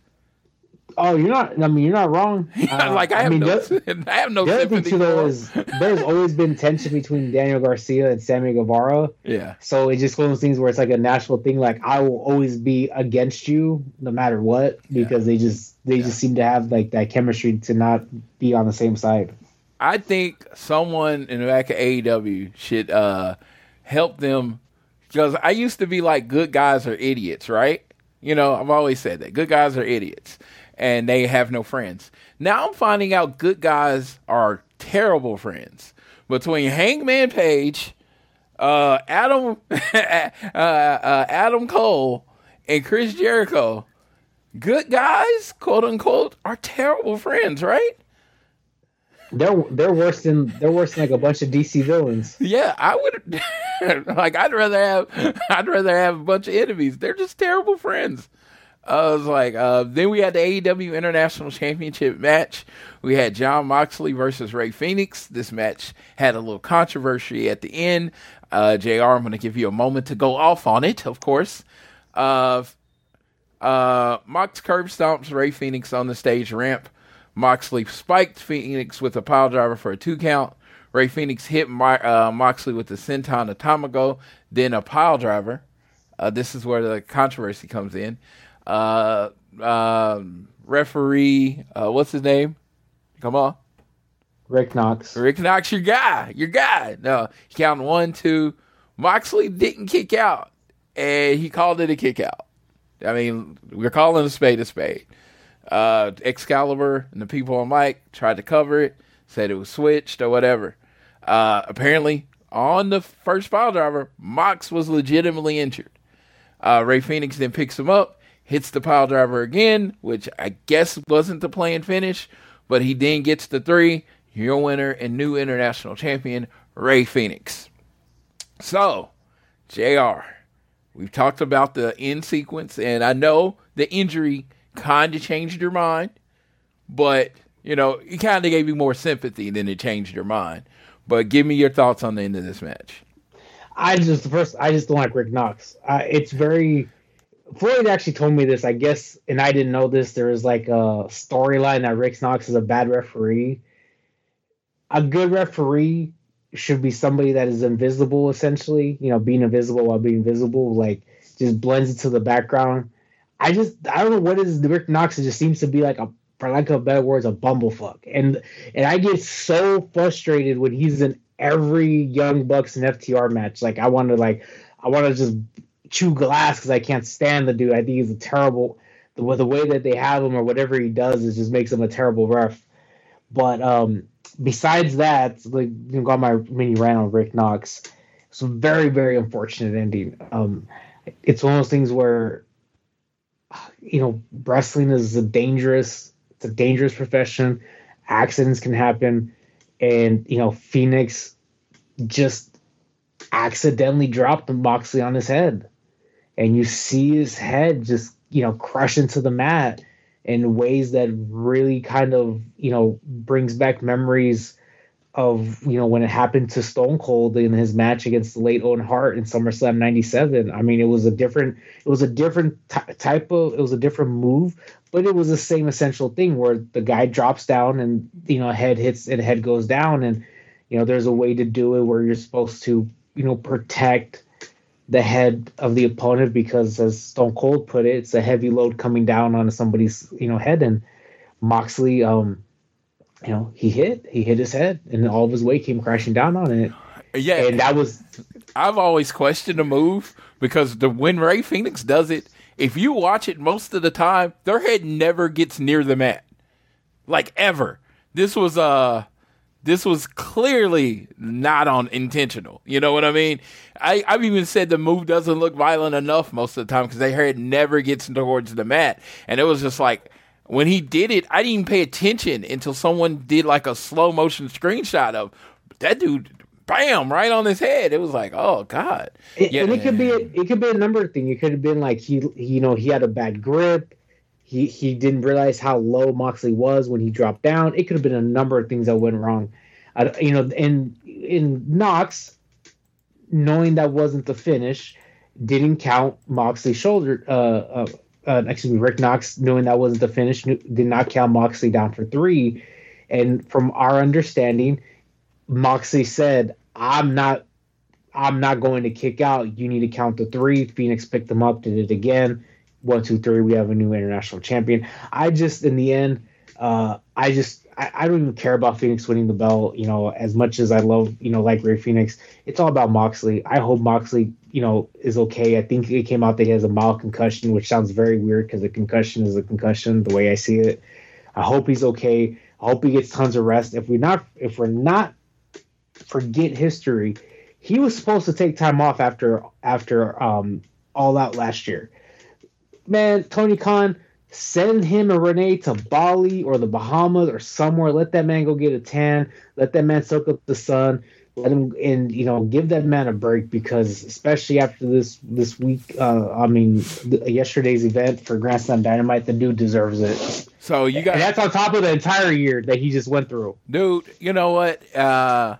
Oh, you're not. I mean, you're not wrong. Uh, like I have, I mean, no, the, I have no the other thing too, though, is there's always been tension between Daniel Garcia and Sammy Guevara. Yeah. So it's just one of those things where it's like a national thing. Like I will always be against you no matter what because yeah. they just they yeah. just seem to have like that chemistry to not be on the same side. I think someone in the back of AEW should uh, help them because I used to be like good guys are idiots, right? You know, I've always said that good guys are idiots and they have no friends. Now I'm finding out good guys are terrible friends. Between Hangman Page, uh, Adam, uh, uh, Adam Cole, and Chris Jericho, good guys, quote unquote, are terrible friends, right? They're they're worse than they're worse than like a bunch of DC villains. Yeah, I would like I'd rather have I'd rather have a bunch of enemies. They're just terrible friends. I was like, uh, then we had the AEW International Championship match. We had Jon Moxley versus Rey Fenix. This match had a little controversy at the end. Uh, JR, I'm going to give you a moment to go off on it, of course. Uh, uh, Mox curb stomps Rey Fenix on the stage ramp. Moxley spiked Fenix with a pile driver for a two count. Rey Fenix hit uh, Moxley with the senton atomico, then a pile driver. Uh, this is where the controversy comes in uh, uh, referee, uh, what's his name? Come on. Rick Knox. Rick Knox, your guy, your guy. No, he counted one, two. Moxley didn't kick out, and he called it a kick out. I mean, we're calling a spade a spade. Uh, Excalibur and the people on mic tried to cover it, said it was switched or whatever. Uh, apparently, on the first pile driver, Mox was legitimately injured. Uh, Rey Fenix then picks him up, hits the pile driver again, which I guess wasn't the plan finish, but he then gets the three. Your winner and new international champion, Rey Fenix. So, JR, we've talked about the end sequence, and I know the injury kind of changed your mind, but, you know, it kind of gave you more sympathy than it changed your mind. But give me your thoughts on the end of this match. I just, the first, I just don't like Rick Knox. Uh, it's very Floyd actually told me this, I guess, and I didn't know this. There was like a storyline that Rick Knox is a bad referee. A good referee should be somebody that is invisible, essentially. You know, being invisible while being visible, like just blends into the background. I just I don't know what is Rick Knox. It just seems to be like a, for lack of better words, a bumblefuck. And and I get so frustrated when he's in every Young Bucks and FTR match. Like I want to like I want to just chew glass because I can't stand the dude. I think he's a terrible the, the way that they have him or whatever he does is just makes him a terrible ref. But um, besides that, like you know, got my mini rant on Rick Knox. It's a very very unfortunate ending. Um, it's one of those things where you know wrestling is a dangerous it's a dangerous profession. Accidents can happen, and you know Fenix just accidentally dropped Moxley on his head and you see his head just you know crush into the mat in ways that really kind of you know brings back memories of you know when it happened to Stone Cold in his match against the late Owen Hart in SummerSlam '97. I mean, it was a different, it was a different t- type of, it was a different move, but it was the same essential thing where the guy drops down and you know head hits and head goes down, and you know there's a way to do it where you're supposed to you know protect the head of the opponent because as Stone Cold put it, it's a heavy load coming down on somebody's you know head and Moxley um you know, he hit, he hit his head, and all of his weight came crashing down on it. Yeah, and that was. I've always questioned the move because the when Rey Fenix does it, if you watch it most of the time, their head never gets near the mat, like ever. This was uh this was clearly not on intentional. You know what I mean? I, I've even said the move doesn't look violent enough most of the time because their head never gets towards the mat, and it was just like when he did it, I didn't even pay attention until someone did like a slow motion screenshot of that dude. Bam! Right on his head. It was like, oh god. It, yeah, and it could be a, it could be a number of things. It could have been like he, you know, he had a bad grip. He he didn't realize how low Moxley was when he dropped down. It could have been a number of things that went wrong. Uh, you know, and in Knox, knowing that wasn't the finish, didn't count Moxley's shoulder. Uh, uh, uh, excuse me, Rick Knox, knowing that wasn't the finish, did not count Moxley down for three. And from our understanding, Moxley said, "I'm not, I'm not going to kick out. You need to count the three. Fenix picked them up, did it again. One, two, three. We have a new international champion. I just, in the end, uh, I just, I, I, don't even care about Fenix winning the belt. You know, as much as I love, you know, like Rey Fenix, it's all about Moxley. I hope Moxley you know, is okay. I think it came out that he has a mild concussion, which sounds very weird because a concussion is a concussion, the way I see it. I hope he's okay. I hope he gets tons of rest. If we're not, if we're not forget history, he was supposed to take time off after after um, All Out last year. Man, Tony Khan, send him and Renee to Bali or the Bahamas or somewhere. Let that man go get a tan. Let that man soak up the sun let him and you know give that man a break because especially after this this week uh i mean yesterday's event for grand slam dynamite the dude deserves it so you got and that's on top of the entire year that he just went through dude you know what uh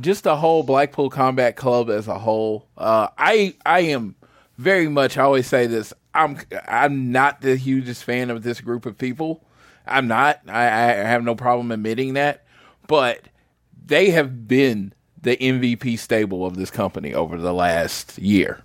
just the whole blackpool combat club as a whole uh i i am very much i always say this i'm i'm not the hugest fan of this group of people. I'm not. I, I have no problem admitting that. But they have been the MVP stable of this company over the last year,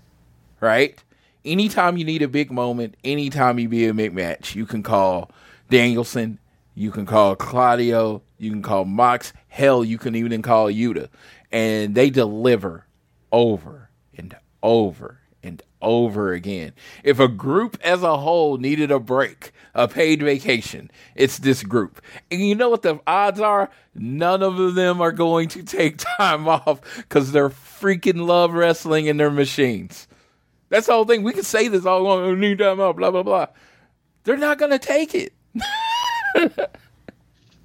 right? Anytime you need a big moment, anytime you be a big match, you can call Danielson, you can call Claudio, you can call Mox, hell, you can even call Yuta, and they deliver over and over and over again. If a group as a whole needed a break, a paid vacation, it's this group. And you know what the odds are? None of them are going to take time off because they're freaking love wrestling in their machines. That's the whole thing. We can say this all along, oh, need time off, blah, blah, blah. They're not going to take it.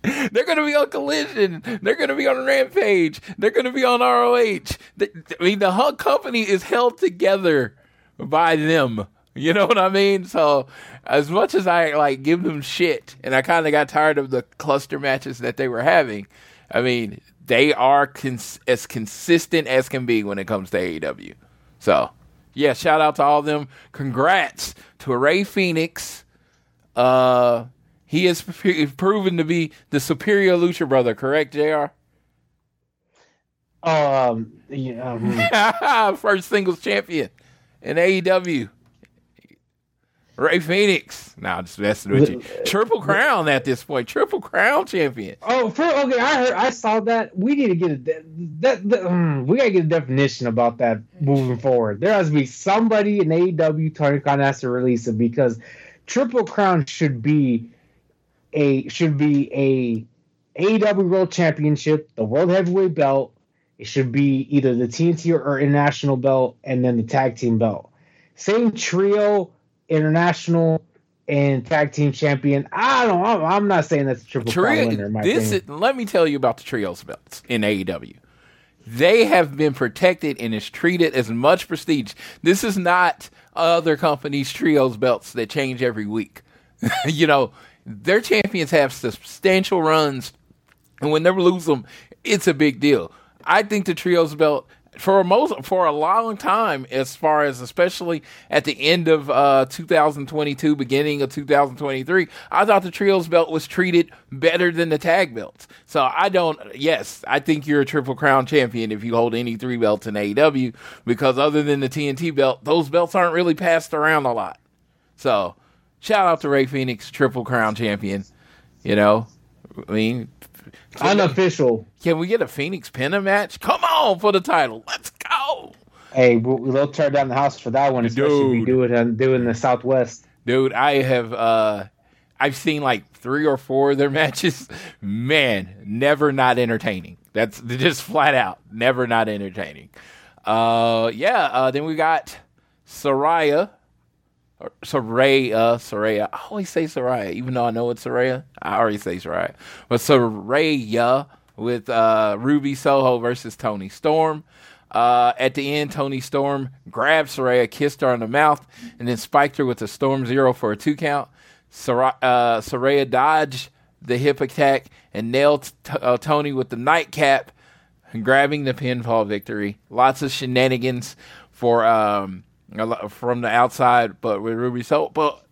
They're going to be on Collision. They're going to be on Rampage. They're going to be on ROH. I mean, the whole company is held together by them. You know what I mean? So, as much as I like give them shit, and I kind of got tired of the cluster matches that they were having, I mean, they are cons- as consistent as can be when it comes to AEW. So, yeah, shout out to all of them. Congrats to Rey Fenix. Uh, he has proven to be the superior Lucha brother, correct, JR? Um, yeah, um. first singles champion in AEW. Rey Fenix. Now just messing with you. Triple Crown at this point. Triple Crown champion. Oh, for, okay. I heard. I saw that. We need to get a that. that um, we gotta get a definition about that moving forward. There has to be somebody in AEW. Tony Khan has to release it because Triple Crown should be a should be a AEW World Championship, the World Heavyweight Belt. It should be either the TNT or, International Belt, and then the Tag Team Belt. Same trio, International and Tag Team Champion. I don't. I'm, I'm not saying that's a triple trio, winner. this is, let me tell you about the trios belts in AEW. They have been protected and is treated as much prestige. This is not other companies' trios belts that change every week. you know, their champions have substantial runs And when they lose them, it's a big deal. I think the trios belt for a most for a long time, as far as especially at the end of uh, 2022, beginning of 2023, I thought the trios belt was treated better than the tag belts. So I don't. Yes, I think you're a triple crown champion if you hold any three belts in AEW because other than the TNT belt, those belts aren't really passed around a lot. So shout out to Rey Fenix, triple crown champion. You know, I mean, Unofficial. Can we get a Fenix Penta match? Come on for the title. Let's go. Hey, we'll, we'll tear down the house for that one, especially if we Dude. do it do it in the Southwest. Dude, I have uh I've seen like three or four of their matches. Man, never not entertaining. That's just flat out never not entertaining. Uh yeah, uh then we got Soraya or Soraya, Soraya. I always say Soraya, even though I know it's Soraya. I already say Soraya. But Soraya with uh Ruby Soho versus Toni Storm. Uh, at the end, Toni Storm grabbed Soraya, kissed her on the mouth, and then spiked her with a Storm Zero for a two count. Sora- uh, Soraya dodged the hip attack and nailed t- uh, Toni with the nightcap, grabbing the pinfall victory. Lots of shenanigans for um from the outside, but with Ruby so but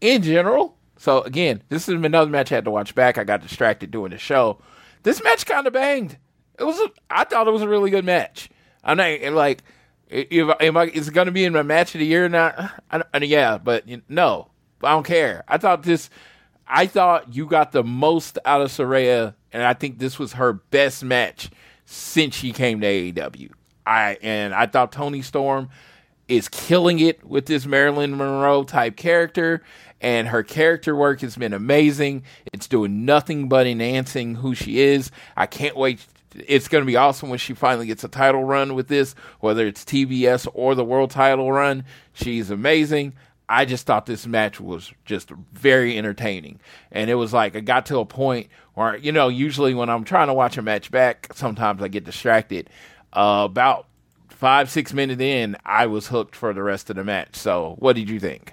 in general. So again, this is another match I had to watch back. I got distracted doing the show. This match kind of banged. It was. A, I thought it was a really good match. I'm not like if am I is it going to be in my match of the year or not? I, yeah, but you- no, I don't care. I thought this. I thought you got the most out of Saraya, and I think this was her best match since she came to AEW. I and I thought Toni Storm is killing it with this Marilyn Monroe type character, and her character work has been amazing. It's doing nothing but enhancing who she is. I can't wait. It's going to be awesome when she finally gets a title run with this, whether it's TBS or the world title run. She's amazing. I just thought this match was just very entertaining. And it was like, I got to a point where, you know, usually when I'm trying to watch a match back, sometimes I get distracted. Uh, about five, six minutes in, I was hooked for the rest of the match. So, what did you think?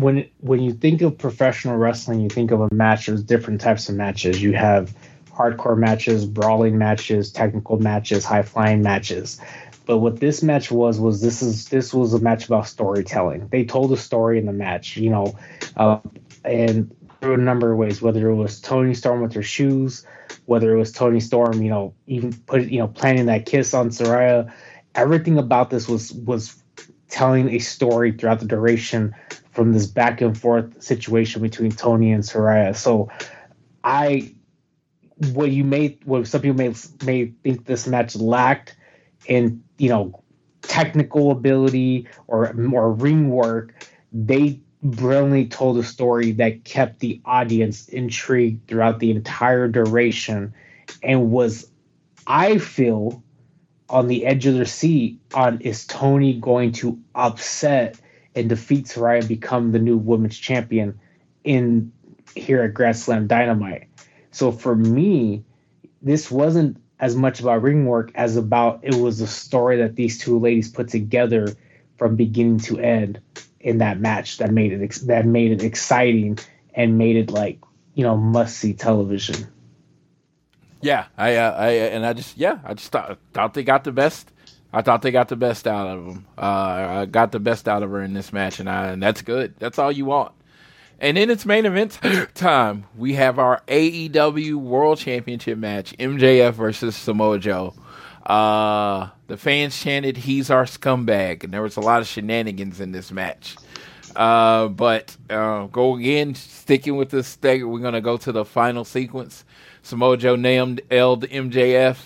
when when you think of professional wrestling, you think of a match. There's different types of matches. You have hardcore matches, brawling matches, technical matches, high flying matches. But what this match was was this is this was a match about storytelling. They told a story in the match, you know, uh, and through a number of ways. Whether it was Toni Storm with her shoes, whether it was Toni Storm, you know, even put you know planting that kiss on Saraya. Everything about this was was telling a story throughout the duration from this back and forth situation between Toni and Saraya. So I what you may what some people may may think this match lacked in, you know, technical ability or more ring work, they brilliantly told a story that kept the audience intrigued throughout the entire duration and was I feel on the edge of their seat on is Toni going to upset and defeat Saraya and become the new women's champion in here at Grand Slam Dynamite. So for me, this wasn't as much about ring work as about it was a story that these two ladies put together from beginning to end in that match that made it ex- that made it exciting and made it like you know must see television. Yeah, I, uh, I, and I just, yeah, I just thought, thought they got the best. I thought they got the best out of them. Uh, I got the best out of her in this match, and, I, and that's good. That's all you want. And in it's main event time. We have our AEW World Championship match: MJF versus Samoa Joe. Uh, the fans chanted, "He's our scumbag," and there was a lot of shenanigans in this match. Uh, but uh, go again, sticking with this thing. We're gonna go to the final sequence. Samoa Joe named L'd MJF.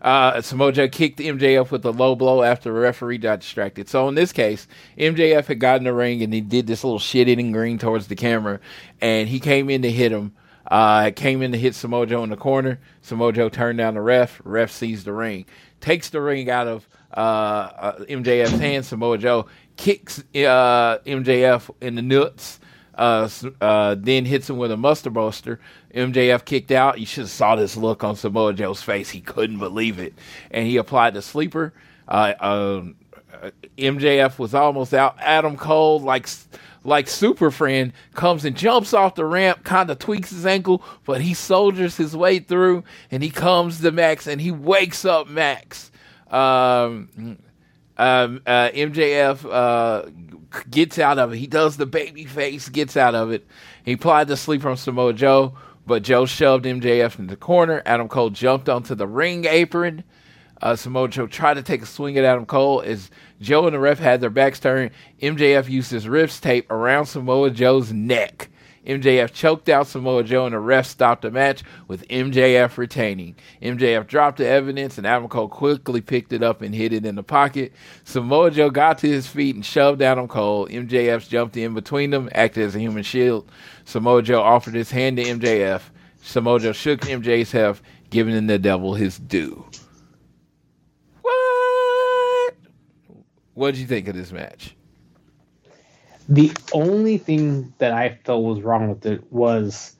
Uh, Samoa Joe kicked MJF with a low blow after the referee got distracted. So in this case, MJF had gotten the ring and he did this little shit eating green towards the camera, and he came in to hit him. Uh, came in to hit Samoa Joe in the corner. Samoa Joe turned down the ref. Ref sees the ring, takes the ring out of uh, uh, MJF's hand. Samoa Joe kicks uh, MJF in the nuts. Uh, uh, then hits him with a muscle buster. MJF kicked out. You should have saw this look on Samoa Joe's face. He couldn't believe it, and he applied the sleeper. Uh, um, MJF was almost out. Adam Cole, like like Super Friend, comes and jumps off the ramp, kind of tweaks his ankle, but he soldiers his way through, and he comes to Max, and he wakes up Max. Um, um, uh, MJF uh, gets out of it. He does the baby face, gets out of it. He applied the sleep from Samoa Joe, but Joe shoved MJF in the corner. Adam Cole jumped onto the ring apron. Uh, Samoa Joe tried to take a swing at Adam Cole as Joe and the ref had their backs turned. MJF used his wrist tape around Samoa Joe's neck. MJF choked out Samoa Joe and the ref stopped the match with MJF retaining. MJF dropped the evidence and Adam Cole quickly picked it up and hid it in the pocket. Samoa Joe got to his feet and shoved Adam Cole. MJF jumped in between them, acted as a human shield. Samoa Joe offered his hand to MJF. Samoa Joe shook MJ's hand, giving the devil his due. What? What did you think of this match? The only thing that I felt was wrong with it was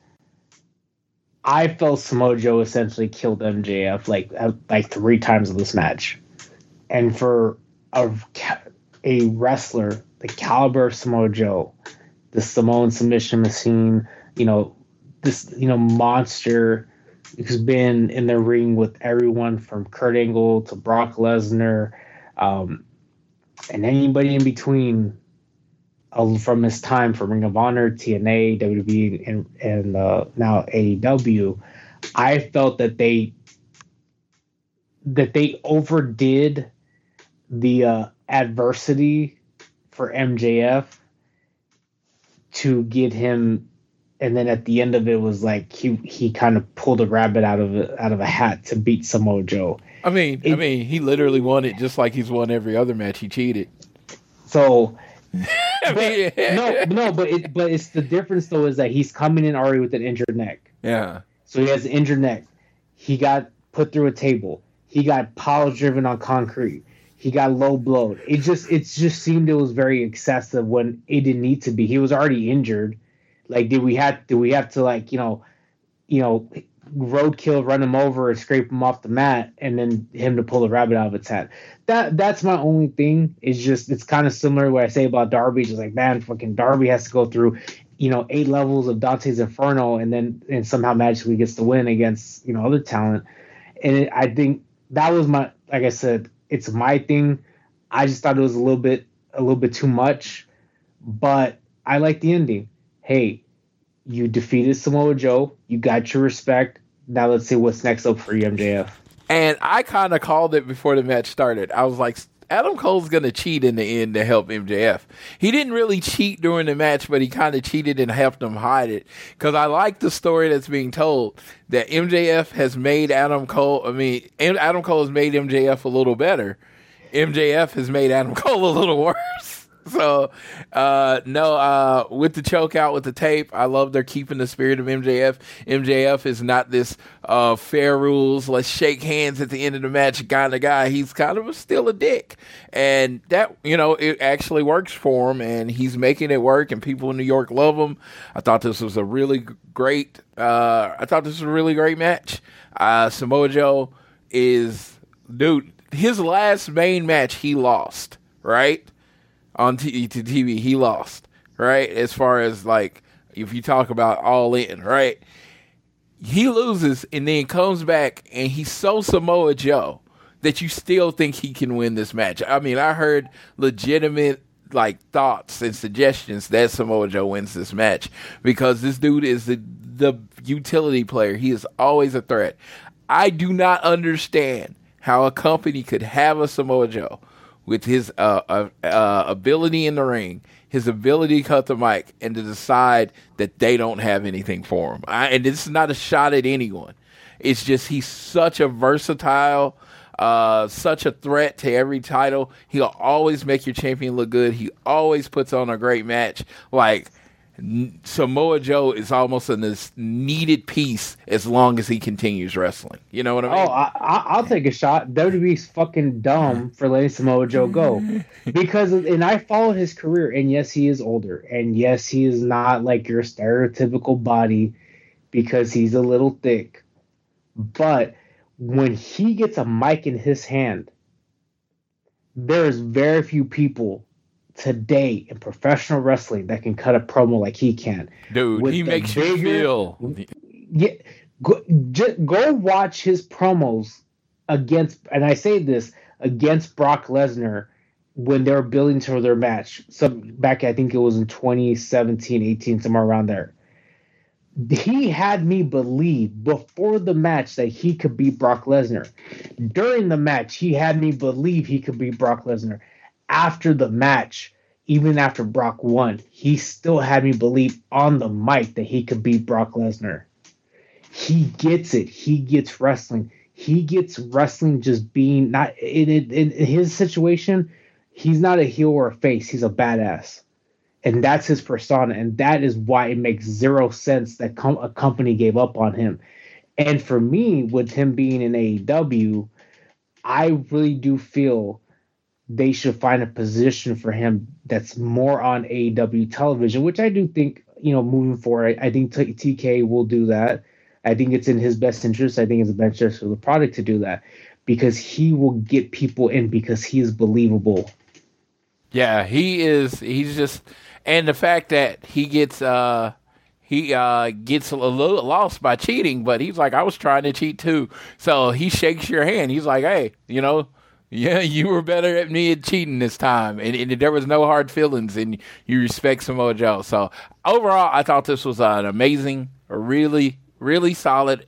I felt Samoa Joe essentially killed MJF like uh, like three times in this match, and for a a wrestler the caliber of Samoa Joe, the Samoan submission machine, you know, this you know monster who's been in the ring with everyone from Kurt Angle to Brock Lesnar, um, and anybody in between from his time from Ring of Honor, TNA, WWE, and, and uh, now AEW, I felt that they that they overdid the uh, adversity for MJF to get him, and then at the end of it was like he he kind of pulled a rabbit out of out of a hat to beat Samoa Joe. I mean, it, I mean, he literally won it just like he's won every other match. He cheated. So but, no, no, but it, but it's the difference though is that he's coming in already with an injured neck. Yeah. So he has an injured neck. He got put through a table. He got pile driven on concrete. He got low blowed. It just it just seemed it was very excessive when it didn't need to be. He was already injured. Like did we have did we have to like you know, you know roadkill, run him over, and scrape him off the mat, and then him to pull the rabbit out of its hat. That that's my only thing. Is just it's kind of similar what I say about Darby. Just like man, fucking Darby has to go through, you know, eight levels of Dante's Inferno, and then and somehow magically gets the win against you know other talent. And it, I think that was my like I said, it's my thing. I just thought it was a little bit a little bit too much, but I like the ending. Hey, you defeated Samoa Joe. You got your respect. Now let's see what's next up for MJF. And I kind of called it before the match started. I was like, Adam Cole's going to cheat in the end to help MJF. He didn't really cheat during the match, but he kind of cheated and helped him hide it. Because I like the story that's being told that MJF has made Adam Cole, I mean, Adam Cole has made MJF a little better. MJF has made Adam Cole a little worse. so uh, no uh, with the choke out with the tape i love they're keeping the spirit of mjf mjf is not this uh, fair rules let's shake hands at the end of the match kind of guy. He's kind of a, still a dick. And that you know it actually works for him and he's making it work and people in new york love him. I thought this was a really great uh, i thought this was a really great match. Uh, samoa joe is dude his last main match he lost right on t- to TV, he lost, right? As far as like if you talk about all in, right? He loses and then comes back and he's so Samoa Joe that you still think he can win this match. I mean, I heard legitimate like thoughts and suggestions that Samoa Joe wins this match because this dude is the the utility player. He is always a threat. I do not understand how a company could have a Samoa Joe with his uh, uh, uh, ability in the ring, his ability to cut the mic, and to decide that they don't have anything for him. I, and this is not a shot at anyone. It's just he's such a versatile, uh, such a threat to every title. He'll always make your champion look good. He always puts on a great match. Like Samoa Joe is almost in this needed piece as long as he continues wrestling. You know what I oh, mean? Oh, I, will take a shot. WWE's fucking dumb for letting Samoa Joe go because, and I follow his career, and yes, he is older, and yes, he is not like your stereotypical body because he's a little thick. But when he gets a mic in his hand, There's very few people today in professional wrestling that can cut a promo like he can. Dude, With he makes you bigger- feel. Yeah, go, j- go watch his promos against, and I say this against Brock Lesnar when they were building to their match. Some back, I think it was in 2017, 18, somewhere around there. He had me believe before the match that he could be Brock Lesnar. During the match, he had me believe he could be Brock Lesnar. After the match, even after Brock won, he still had me believe on the mic that he could beat Brock Lesnar he gets it. He gets wrestling. He gets wrestling just being not in, in, in his situation. He's not a heel or a face. He's a badass, and that's his persona. And that is why it makes zero sense that com- a company gave up on him. And for me, with him being in AEW, I really do feel they should find a position for him that's more on AEW television, which I do think, you know, moving forward, I, I think T- TK will do that. I think it's in his best interest. I think it's the best interest of the product to do that because he will get people in because he is believable. Yeah, he is. He's just, and the fact that he gets, uh, he uh gets a little lost by cheating, but he's like, I was trying to cheat too. So he shakes your hand. He's like, hey, you know, yeah, you were better at me at cheating this time, and, and there was no hard feelings, and you respect Samoa Joe. So overall, I thought this was an amazing, really, really solid.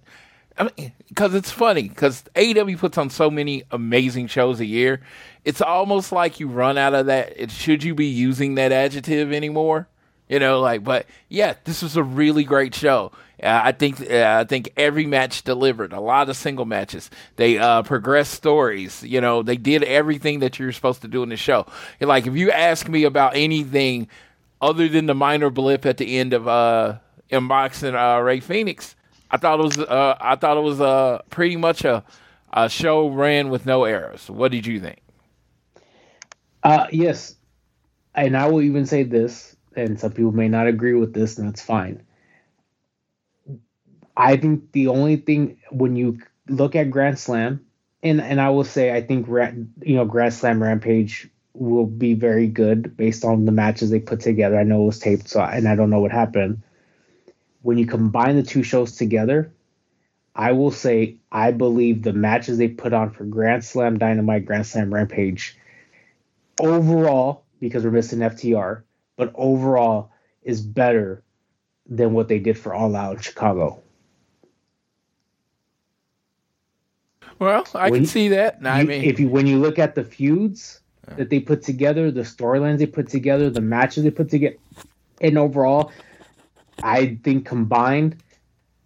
I mean, because it's funny because AEW puts on so many amazing shows a year. It's almost like you run out of that. It, should you be using that adjective anymore? You know, like, but yeah, this was a really great show. Uh, I think uh, I think every match delivered. A lot of single matches. They uh, progressed stories. You know, they did everything that you're supposed to do in the show. And, like, if you ask me about anything other than the minor blip at the end of uh, unboxing uh, Rey Fenix, I thought it was uh, I thought it was uh, pretty much a, a show ran with no errors. What did you think? Uh, yes, and I will even say this, and some people may not agree with this, and that's fine. I think the only thing when you look at Grand Slam, and and I will say I think you know Grand Slam Rampage will be very good based on the matches they put together. I know it was taped, so and I don't know what happened. When you combine the two shows together, I will say I believe the matches they put on for Grand Slam Dynamite, Grand Slam Rampage, overall because we're missing FTR, but overall is better than what they did for All Out in Chicago. Well, I When can see that. I You- mean, if you when you look at the feuds that they put together, the storylines they put together, the matches they put together, and overall, I think combined,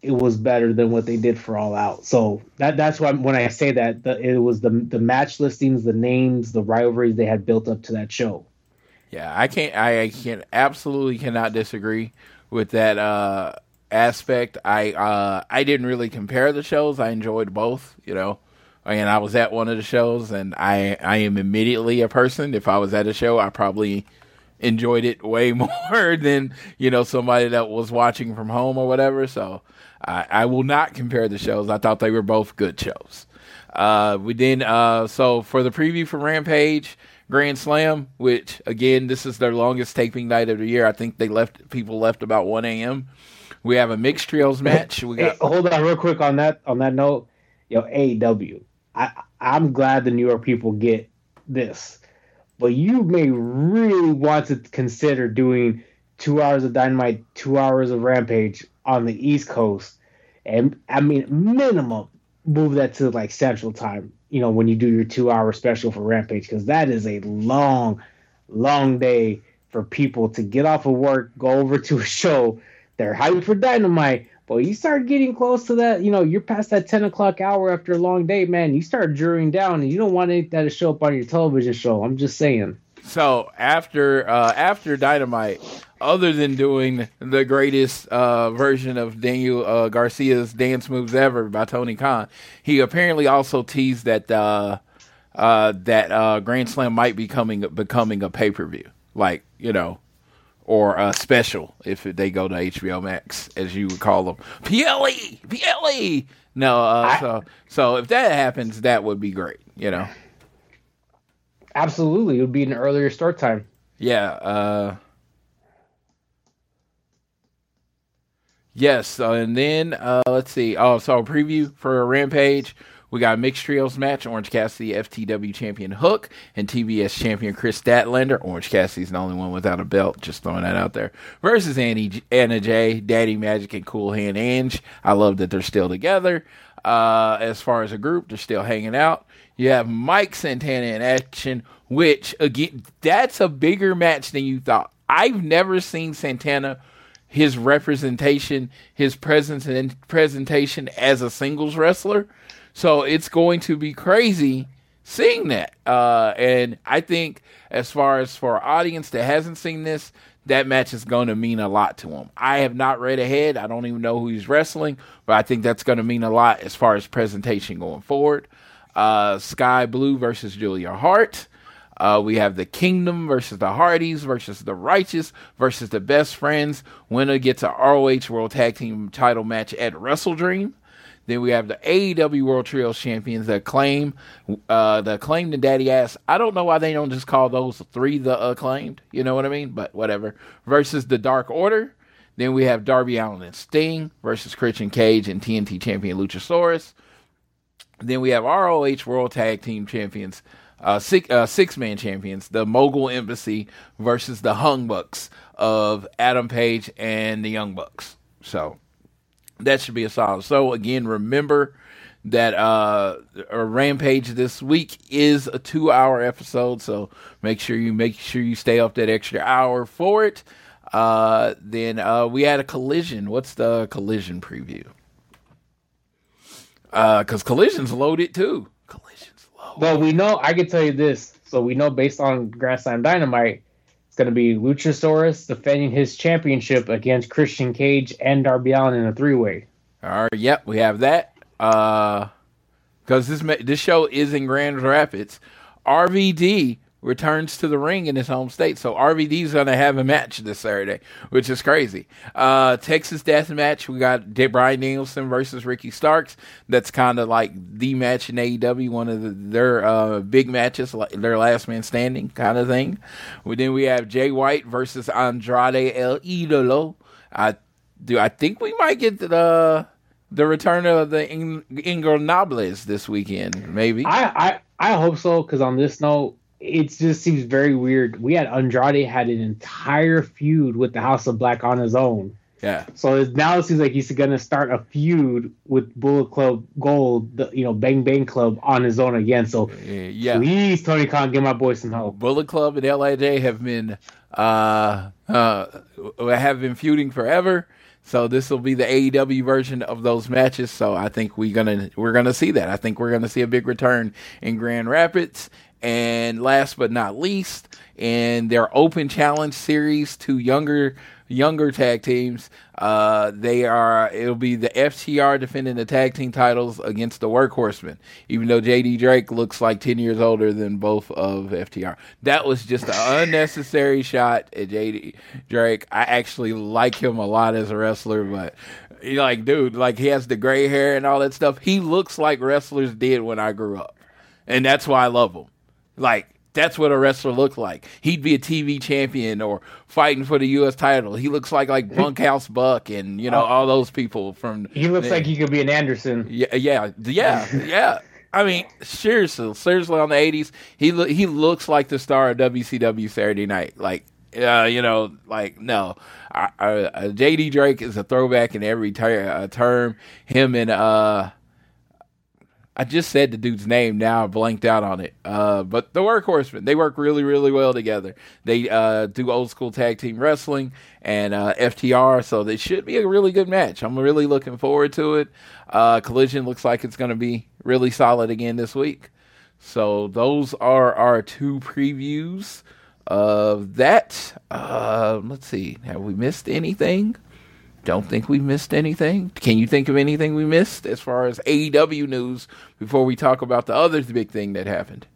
it was better than what they did for All Out. So that that's why when I say that, the, it was the the match listings, the names, the rivalries they had built up to that show. Yeah, I can't. I, can absolutely cannot disagree with that uh, aspect. I uh, I didn't really compare the shows. I enjoyed both. You know, and I was at one of the shows, and I I am immediately a person. If I was at a show, I probably enjoyed it way more than you know somebody that was watching from home or whatever. So I, I will not compare the shows. I thought they were both good shows. Uh, we then uh, so for the preview for Rampage Grand Slam, which again this is their longest taping night of the year. I think they left people left about one a.m. We have a mixed trios match. We Hey, got hold on, real quick on that on that note, yo, AEW. I I'm glad the New York people get this, but you may really want to consider doing two hours of Dynamite, two hours of Rampage on the East Coast, and I mean minimum move that to like Central Time. You know when you do your two hour special for Rampage because that is a long, long day for people to get off of work, go over to a show. They're hyped for Dynamite, but you start getting close to that. You know, you're past that ten o'clock hour after a long day, man. You start jurying down, and you don't want that to show up on your television show. I'm just saying. So after uh, after Dynamite, other than doing the greatest uh, version of Daniel uh, Garcia's dance moves ever by Tony Khan, he apparently also teased that uh, uh, that uh, Grand Slam might be coming becoming a pay per view, like you know, or a special if they go to HBO Max, as you would call them, PLE, PLE. No, uh, I- so so if that happens, that would be great, you know. Absolutely, it would be an earlier start time. Yeah. Yes, uh, and then uh, let's see. Oh, so a preview for Rampage. We got a mixed trios match. Orange Cassidy, FTW champion Hook, and TBS champion Kris Statlander. Orange Cassidy's the only one without a belt. Just throwing that out there. Versus Annie, Anna Jay, Daddy Magic, and Cool Hand Ange. I love that they're still together. Uh, as far as a group, they're still hanging out. You have Mike Santana in action, which again, that's a bigger match than you thought. I've never seen Santana, his representation, his presence and presentation as a singles wrestler. So it's going to be crazy seeing that. Uh, and I think as far as for audience that hasn't seen this, that match is going to mean a lot to him. I have not read ahead. I don't even know who he's wrestling, but I think that's going to mean a lot as far as presentation going forward. Uh, Skye Blue versus Julia Hart. Uh, we have the Kingdom versus the Hardys versus the Righteous versus the Best Friends. Winner gets a ROH World Tag Team title match at Wrestle Dream. Then we have the AEW World Trios champions that claim uh, the acclaimed and Daddy Ass. I don't know why they don't just call those three the acclaimed. You know what I mean? But whatever. Versus the Dark Order. Then we have Darby Allin and Sting versus Christian Cage and TNT champion Luchasaurus. Then we have ROH World Tag Team champions, uh, six uh, six man champions, the Mogul Embassy versus the Hung Bucks of Adam Page and the Young Bucks. So that should be a solid. So again, remember that uh rampage this week is a two hour episode so make sure you make sure you stay up that extra hour for it uh then uh we had a collision what's the collision preview uh because collision's loaded too Well, we know. I can tell you this. So we know based on Grand Slam Dynamite, it's going to be Luchasaurus defending his championship against Christian Cage and Darby Allin in a three way. all right yep we have that uh because this this show is in grand rapids rvd returns to the ring in his home state. So RVD's going to have a match this Saturday, which is crazy. Uh, Texas Death Match, we got Bryan Danielson versus Ricky Starks. That's kind of like the match in AEW, one of the, their uh, big matches, like their last man standing kind of thing. Well, then we have Jay White versus Andrade El Idolo. I do. I think we might get the the return of the In- Ingobernables this weekend. Maybe. I I, I hope so because on this note, it just seems very weird. We had Andrade had an entire feud with the House of Black on his own. yeah. So now it seems like he's going to start a feud with Bullet Club Gold, the you know Bang Bang Club on his own again. So Yeah. please, Tony Khan, give my boy some help. Bullet Club and LIJ have been uh, uh, have been feuding forever. So this will be the AEW version of those matches. So I think we're gonna we're gonna see that. I think we're gonna see a big return in Grand Rapids. And last but not least, in their Open Challenge series to younger younger tag teams, uh, they are it'll be the FTR defending the tag team titles against the Workhorsemen. Even though JD Drake looks like ten years older than both of FTR, that was just an unnecessary shot at JD Drake. I actually like him a lot as a wrestler, but like dude, like he has the gray hair and all that stuff. He looks like wrestlers did when I grew up, and that's why I love him. Like that's what a wrestler looked like. He'd be a TV champion or fighting for the U.S. title. He looks like like Bunkhouse Buck and you know all those people from. He looks there. like he could be an Anderson. Yeah, yeah, yeah, yeah. I mean, seriously, seriously, on the '80s, he lo- he looks like the star of WCW Saturday Night. Like, uh, you know, like no, I, I, uh, JD Drake is a throwback in every ter- uh, term. Him and uh, I just said the dude's name. Now I blanked out on it. Uh, but the Workhorsemen, they work really, really well together. They uh, do old school tag team wrestling and uh, FTR, so they should be a really good match. I'm really looking forward to it. Uh, Collision looks like it's going to be really solid again this week. So those are our two previews of that. Uh, let's see. Have we missed anything? Don't think we missed anything. Can you think of anything we missed as far as AEW news before we talk about the other big thing that happened?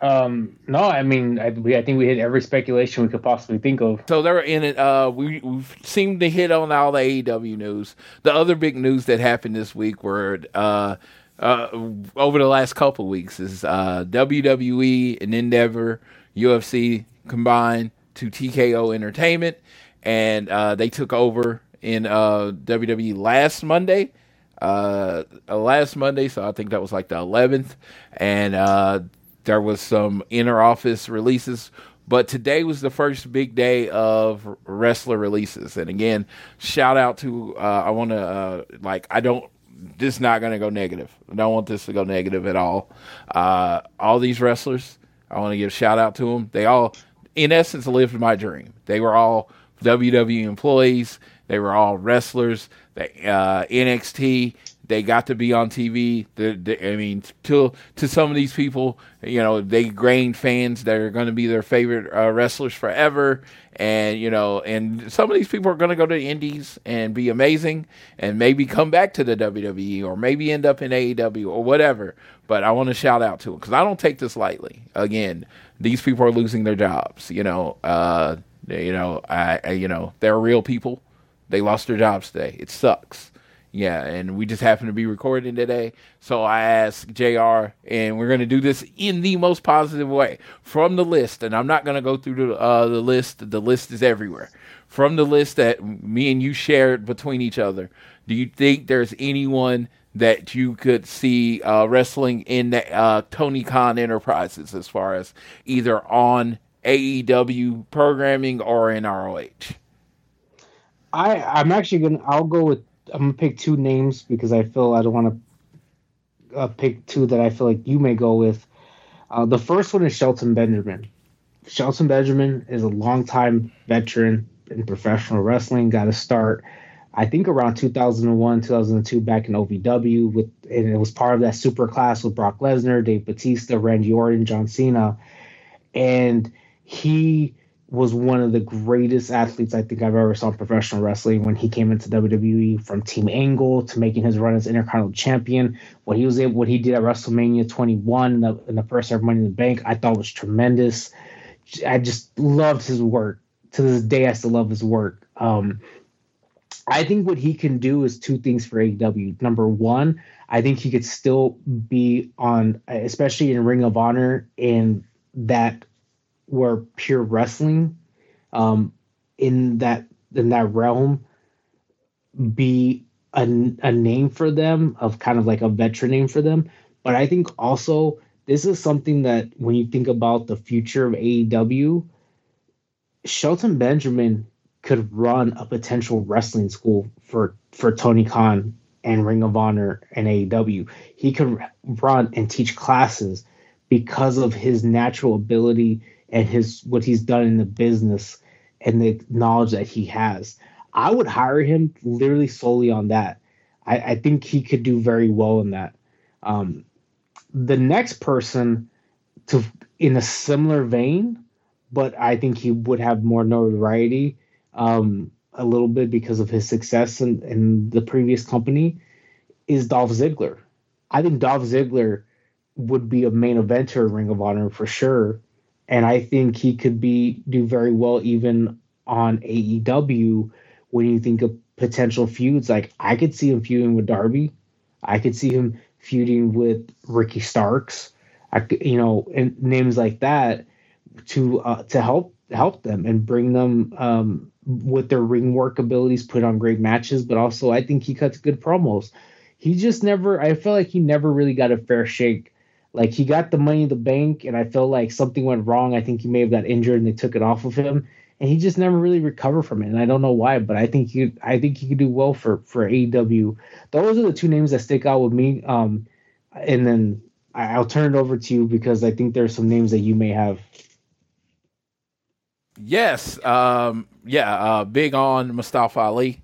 Um, no, I mean, I, we, I think we hit every speculation we could possibly think of. So they're in it. Uh, we we seem to hit on all the AEW news. The other big news that happened this week were uh, uh, over the last couple weeks is uh, WWE and Endeavor, UFC combined to TKO Entertainment, and uh, they took over in uh, WWE last Monday. Uh, last Monday, so I think that was like the 11th, and uh, there was some inner office releases. But today was the first big day of wrestler releases, and again, shout out to uh, I want to uh, like I don't this is not going to go negative. I don't want this to go negative at all. Uh, all these wrestlers, I want to give shout out to them. They all, in essence, lived my dream. They were all WWE employees. They were all wrestlers. They, uh, NXT. They got to be on TV. They're, they're, I mean, to to some of these people, you know, they gained fans that are going to be their favorite uh, wrestlers forever. And you know, and some of these people are going to go to the Indies and be amazing, and maybe come back to the WWE or maybe end up in AEW or whatever. But I want to shout out to them because I don't take this lightly. Again, these people are losing their jobs. You know, uh, you know, I, I you know, they're real people. They lost their jobs today. It sucks. Yeah, and we just happen to be recording today. So I asked JR, and we're going to do this in the most positive way from the list. And I'm not going to go through the, uh, the list, the list is everywhere. From the list that me and you shared between each other, do you think there's anyone that you could see uh, wrestling in the, uh, Tony Khan Enterprises as far as either on AEW programming or in ROH? I I'm actually gonna I'll go with I'm gonna pick two names because I feel I don't want to uh, pick two that I feel like you may go with. Uh, the first one is Shelton Benjamin. Shelton Benjamin is a longtime veteran in professional wrestling. Got to start, I think, around 2001, 2002, back in OVW. With and it was part of that super class with Brock Lesnar, Dave Batista, Randy Orton, John Cena, and he was one of the greatest athletes I think I've ever saw in professional wrestling when he came into WWE from Team Angle to making his run as Intercontinental Champion. What he was able, what he did at WrestleMania 21 in the, in the first ever Money in the Bank, I thought was tremendous. I just loved his work. To this day, I still love his work. Um, I think what he can do is two things for AEW. Number one, I think he could still be on, especially in Ring of Honor, in that were pure wrestling um, in that in that realm be a, a name for them of kind of like a veteran name for them but i think also this is something that when you think about the future of aew shelton benjamin could run a potential wrestling school for for tony khan and ring of honor and aew he could run and teach classes because of his natural ability and his what he's done in the business and the knowledge that he has. I would hire him literally solely on that. I, I think he could do very well in that. Um, the next person to in a similar vein, but I think he would have more notoriety um, a little bit because of his success in, in the previous company is Dolph Ziggler. I think Dolph Ziggler would be a main eventer in Ring of Honor for sure and I think he could be do very well even on AEW when you think of potential feuds. Like I could see him feuding with Darby, I could see him feuding with Ricky Starks, I you know, and names like that to uh, to help help them and bring them um, with their ring work abilities, put on great matches. But also, I think he cuts good promos. He just never. I feel like he never really got a fair shake like he got the money in the bank, and I felt like something went wrong. I think he may have got injured, and they took it off of him, and he just never really recovered from it. And I don't know why, but I think he, I think he could do well for for AEW. Those are the two names that stick out with me. Um, and then I'll turn it over to you because I think there's some names that you may have. Yes, um, yeah, uh, big on Mustafa Ali.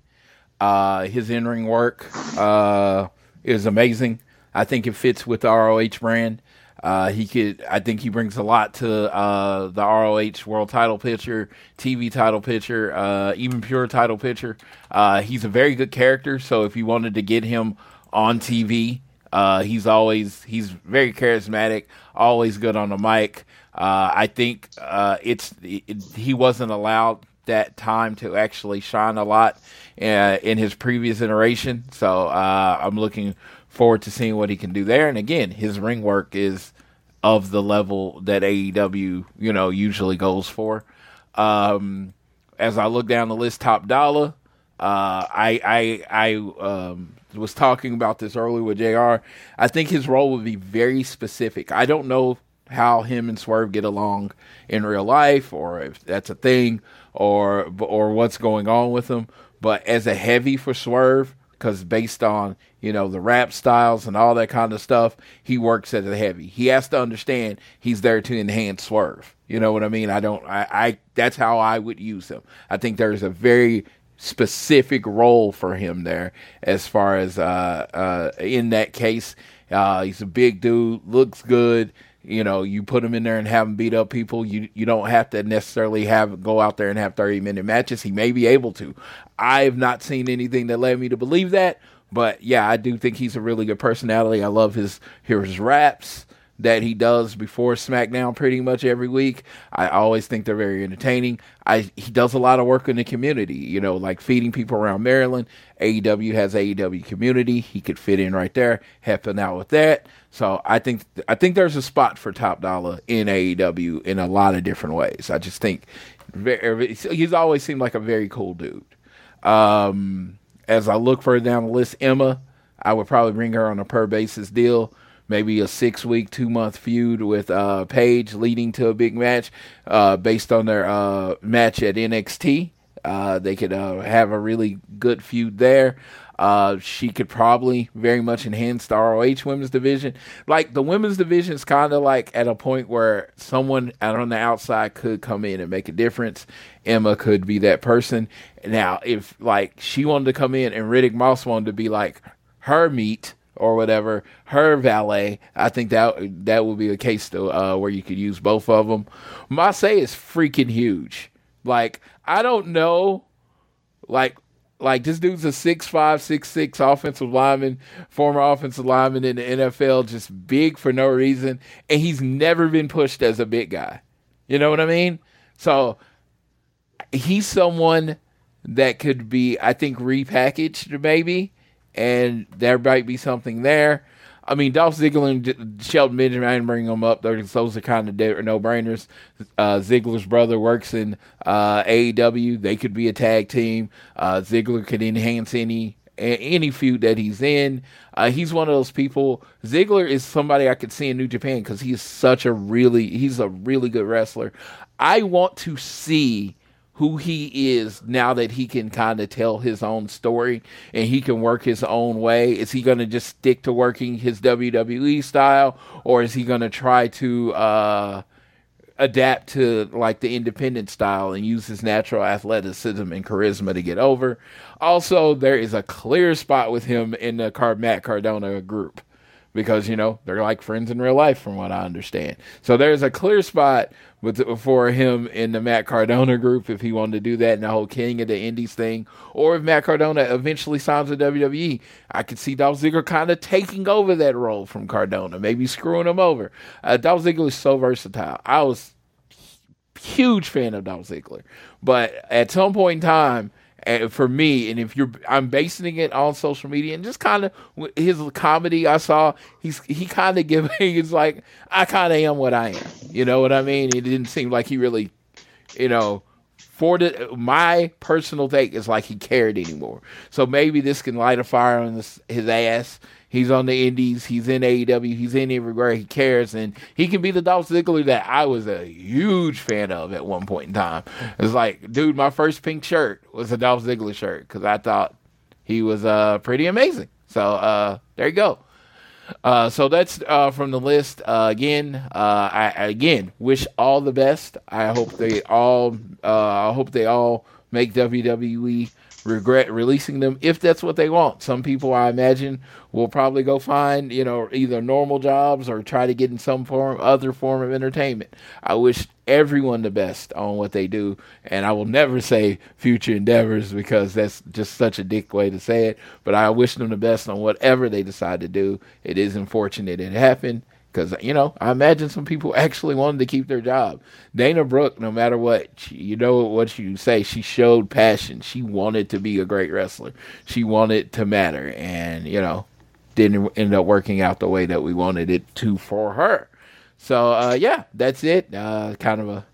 Uh, his in ring work uh, is amazing. I think it fits with the ROH brand. Uh, he could, I think he brings a lot to uh, the ROH world title picture, TV title picture, uh, even pure title picture. Uh, he's a very good character. So if you wanted to get him on TV, Uh, he's always he's very charismatic, always good on the mic. Uh, I think uh, it's it, he wasn't allowed that time to actually shine a lot uh, in his previous iteration. So uh, I'm looking forward to seeing what he can do there. And again, his ring work is of the level that AEW you know usually goes for. Um, as I look down the list, top dollar. Uh, I I I um, was talking about this earlier with Jr. I think his role would be very specific. I don't know how him and Swerve get along in real life, or if that's a thing, or or what's going on with them. But as a heavy for Swerve, because based on you know the rap styles and all that kind of stuff, he works as a heavy. He has to understand he's there to enhance Swerve. You know what I mean? I don't. I, I that's how I would use him. I think there's a very specific role for him there as far as uh, uh, in that case. Uh, he's a big dude, looks good. You know, you put him in there and have him beat up people. You you don't have to necessarily have go out there and have thirty minute matches. He may be able to. I have not seen anything that led me to believe that, but yeah, I do think he's a really good personality. I love his his raps that he does before SmackDown pretty much every week. I always think they're very entertaining. I he does a lot of work in the community, you know, like feeding people around Maryland. AEW has AEW community. He could fit in right there, helping out with that. So I think I think there's a spot for Top Dollar in AEW in a lot of different ways. I just think very, he's always seemed like a very cool dude. Um, as I look further down the list, Emma, I would probably bring her on a per basis deal maybe a six week, two month feud with uh, Paige leading to a big match uh, based on their uh, match at NXT. Uh, they could uh, have a really good feud there. Uh, she could probably very much enhance the ROH women's division. Like the women's division is kind of like at a point where someone out on the outside could come in and make a difference. Emma could be that person. Now, if like she wanted to come in and Riddick Moss wanted to be like her meat, or whatever, her valet. I think that that would be a case though, uh, where you could use both of them. Marseille is freaking huge. Like I don't know, like like this dude's a six five, six six offensive lineman, former offensive lineman in the NFL, just big for no reason, and he's never been pushed as a big guy. You know what I mean? So he's someone that could be, I think, repackaged maybe and there might be something there. I mean, Dolph Ziggler and Shelton Benjamin, bring them up. Those are kind of no brainers. Uh, Ziggler's brother works in uh, AEW. They could be a tag team. Uh, Ziggler could enhance any any feud that he's in. Uh, he's one of those people. Ziggler is somebody I could see in New Japan because he's such a really he's a really good wrestler. I want to see who he is now that he can kind of tell his own story and he can work his own way? Is he going to just stick to working his WWE style or is he going to try to uh, adapt to like the independent style and use his natural athleticism and charisma to get over? Also, there is a clear spot with him in the Car- Matt Cardona group because you know they're like friends in real life, from what I understand. So there's a clear spot with for him in the Matt Cardona group if he wanted to do that and the whole King of the Indies thing, or if Matt Cardona eventually signs with WWE, I could see Dolph Ziggler kind of taking over that role from Cardona, maybe screwing him over. Uh, Dolph Ziggler is so versatile. I was huge fan of Dolph Ziggler, but at some point in time and for me, and if you're, I'm basing it on social media and just kind of his comedy. I saw he's he kind of giving. He's like I kind of am what I am. You know what I mean? It didn't seem like he really, you know, for the my personal take is like he cared anymore. So maybe this can light a fire on his ass He's on the Indies. He's in AEW. He's in everywhere. He cares, and he can be the Dolph Ziggler that I was a huge fan of at one point in time. It's like, dude, my first pink shirt was a Dolph Ziggler shirt because I thought he was uh, pretty amazing. So uh, there you go. Uh, so that's uh, from the list. Uh, again, uh, I, again wish all the best. I hope they all. Uh, I hope they all make WWE regret releasing them if that's what they want. Some people, I imagine, will probably go find you know either normal jobs or try to get in some form, other form of entertainment. I wish everyone the best on what they do, and I will never say future endeavors because that's just such a dick way to say it. But I wish them the best on whatever they decide to do. It is unfortunate it happened because you know I imagine some people actually wanted to keep their job. Dana Brooke, no matter what, she, you know what you say, she showed passion. She wanted to be a great wrestler. She wanted to matter, and you know didn't end up working out the way that we wanted it to for her. So uh, yeah, that's it. Uh, kind of a.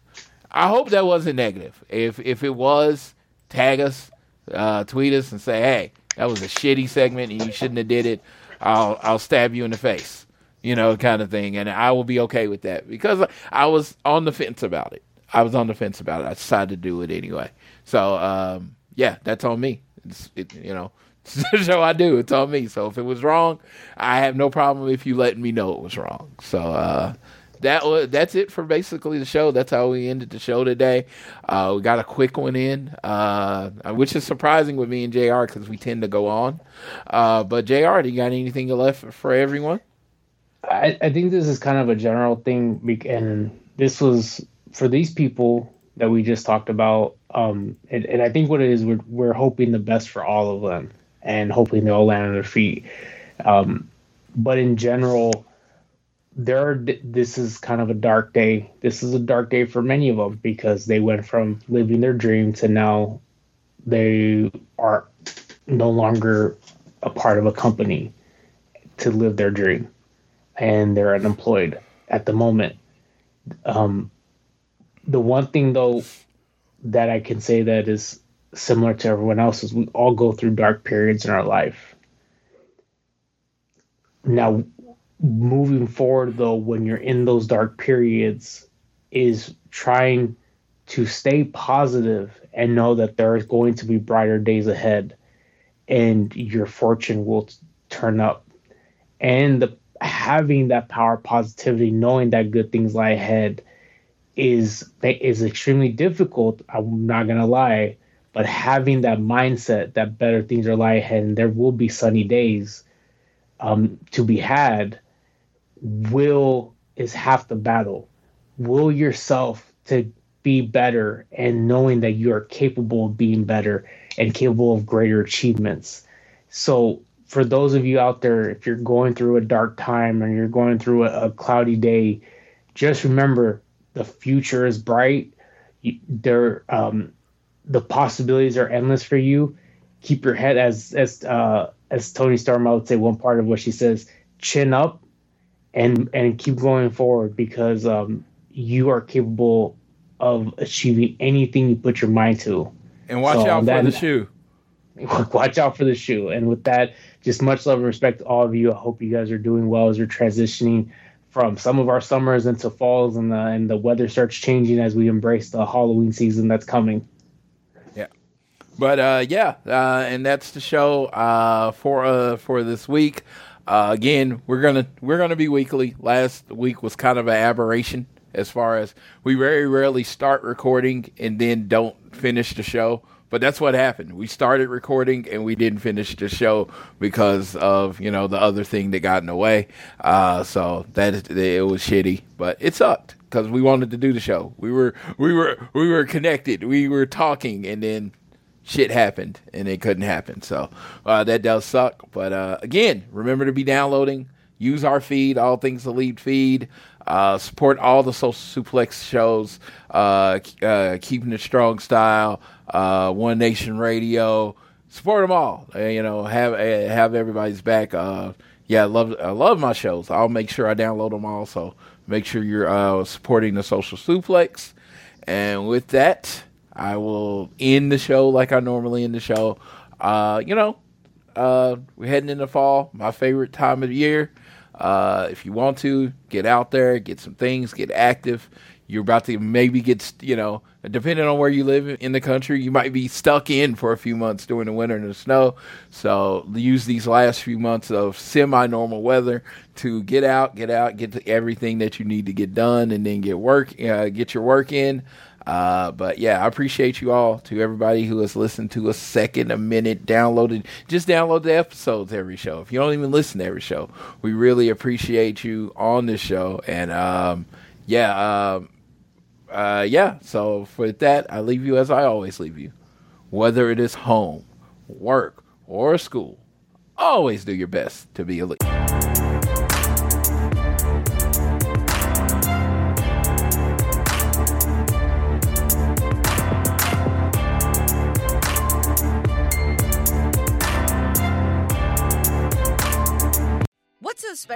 I hope that wasn't negative. If if it was, tag us, uh, tweet us, and say, hey, that was a shitty segment and you shouldn't have did it. I'll I'll stab you in the face, you know, kind of thing, and I will be okay with that because I was on the fence about it. I was on the fence about it. I decided to do it anyway. So um, yeah, that's on me. It's, it, you know, so I do. It's on me. So if it was wrong, I have no problem if you letting me know it was wrong. So uh, that was that's it for basically the show. That's how we ended the show today. Uh, we got a quick one in, uh, which is surprising with me and Jr. because we tend to go on. Uh, but Jr., do you got anything left for everyone? I, I think this is kind of a general thing, and this was for these people that we just talked about. Um, and, and I think what it is, we're we're hoping the best for all of them, and hoping they all land on their feet. Um, but in general, there are, this is kind of a dark day. This is a dark day for many of them because they went from living their dream to now they are no longer a part of a company to live their dream and they're unemployed at the moment. Um, the one thing though that I can say that is similar to everyone else is we all go through dark periods in our life. Now, moving forward though when you're in those dark periods is trying to stay positive and know that there is going to be brighter days ahead and your fortune will turn up and the, having that power positivity knowing that good things lie ahead is is extremely difficult i'm not to lie but having that mindset that better things are lie ahead and there will be sunny days um, to be had will is half the battle. Will yourself to be better and knowing that you are capable of being better and capable of greater achievements. So, for those of you out there, if you're going through a dark time and you're going through a, a cloudy day, just remember the future is bright. You, there, um, the possibilities are endless for you. Keep your head as as uh, as Toni Storm I would say one part of what she says, chin up and and keep going forward because um, you are capable of achieving anything you put your mind to. And watch so, out for the shoe. Watch out for the shoe. And with that, just much love and respect to all of you. I hope you guys are doing well as you're transitioning from some of our summers into falls and the and the weather starts changing as we embrace the Halloween season that's coming. Yeah. But uh, yeah, uh, and that's the show uh, for uh, for this week. Uh, again, we're gonna we're gonna be weekly. Last week was kind of an aberration as far as we very rarely start recording and then don't finish the show. But that's what happened. We started recording and we didn't finish the show because of you know the other thing that got in the way. Uh, so that it was shitty, but it sucked because we wanted to do the show. We were we were we were connected. We were talking, and then shit happened and it couldn't happen. So uh, that does suck. But uh, again, remember to be downloading. Use our feed, All Things Elite feed. Uh, support all the Social Suplex shows. Uh, uh, keeping it strong style. Uh, One Nation Radio. Support them all. you know, have have everybody's back. yeah, I love I love my shows. I'll make sure I download them all. So make sure you're supporting the Social Suplex. And with that. I will end the show like I normally end the show. Uh, you know, uh, we're heading into fall, my favorite time of the year. Uh, if you want to, get out there, get some things, get active. You're about to maybe get, you know, depending on where you live in the country, you might be stuck in for a few months during the winter and the snow. So use these last few months of semi-normal weather to get out, get out, get everything that you need to get done, and then get work, uh, get your work in. Uh, but yeah, I appreciate you all. To everybody who has listened to a second, a minute, downloaded, just download the episodes every show. If you don't even listen to every show, we really appreciate you on this show. And um, yeah, um, uh, yeah. So for that, I leave you as I always leave you. Whether it is home, work, or school, always do your best to be elite.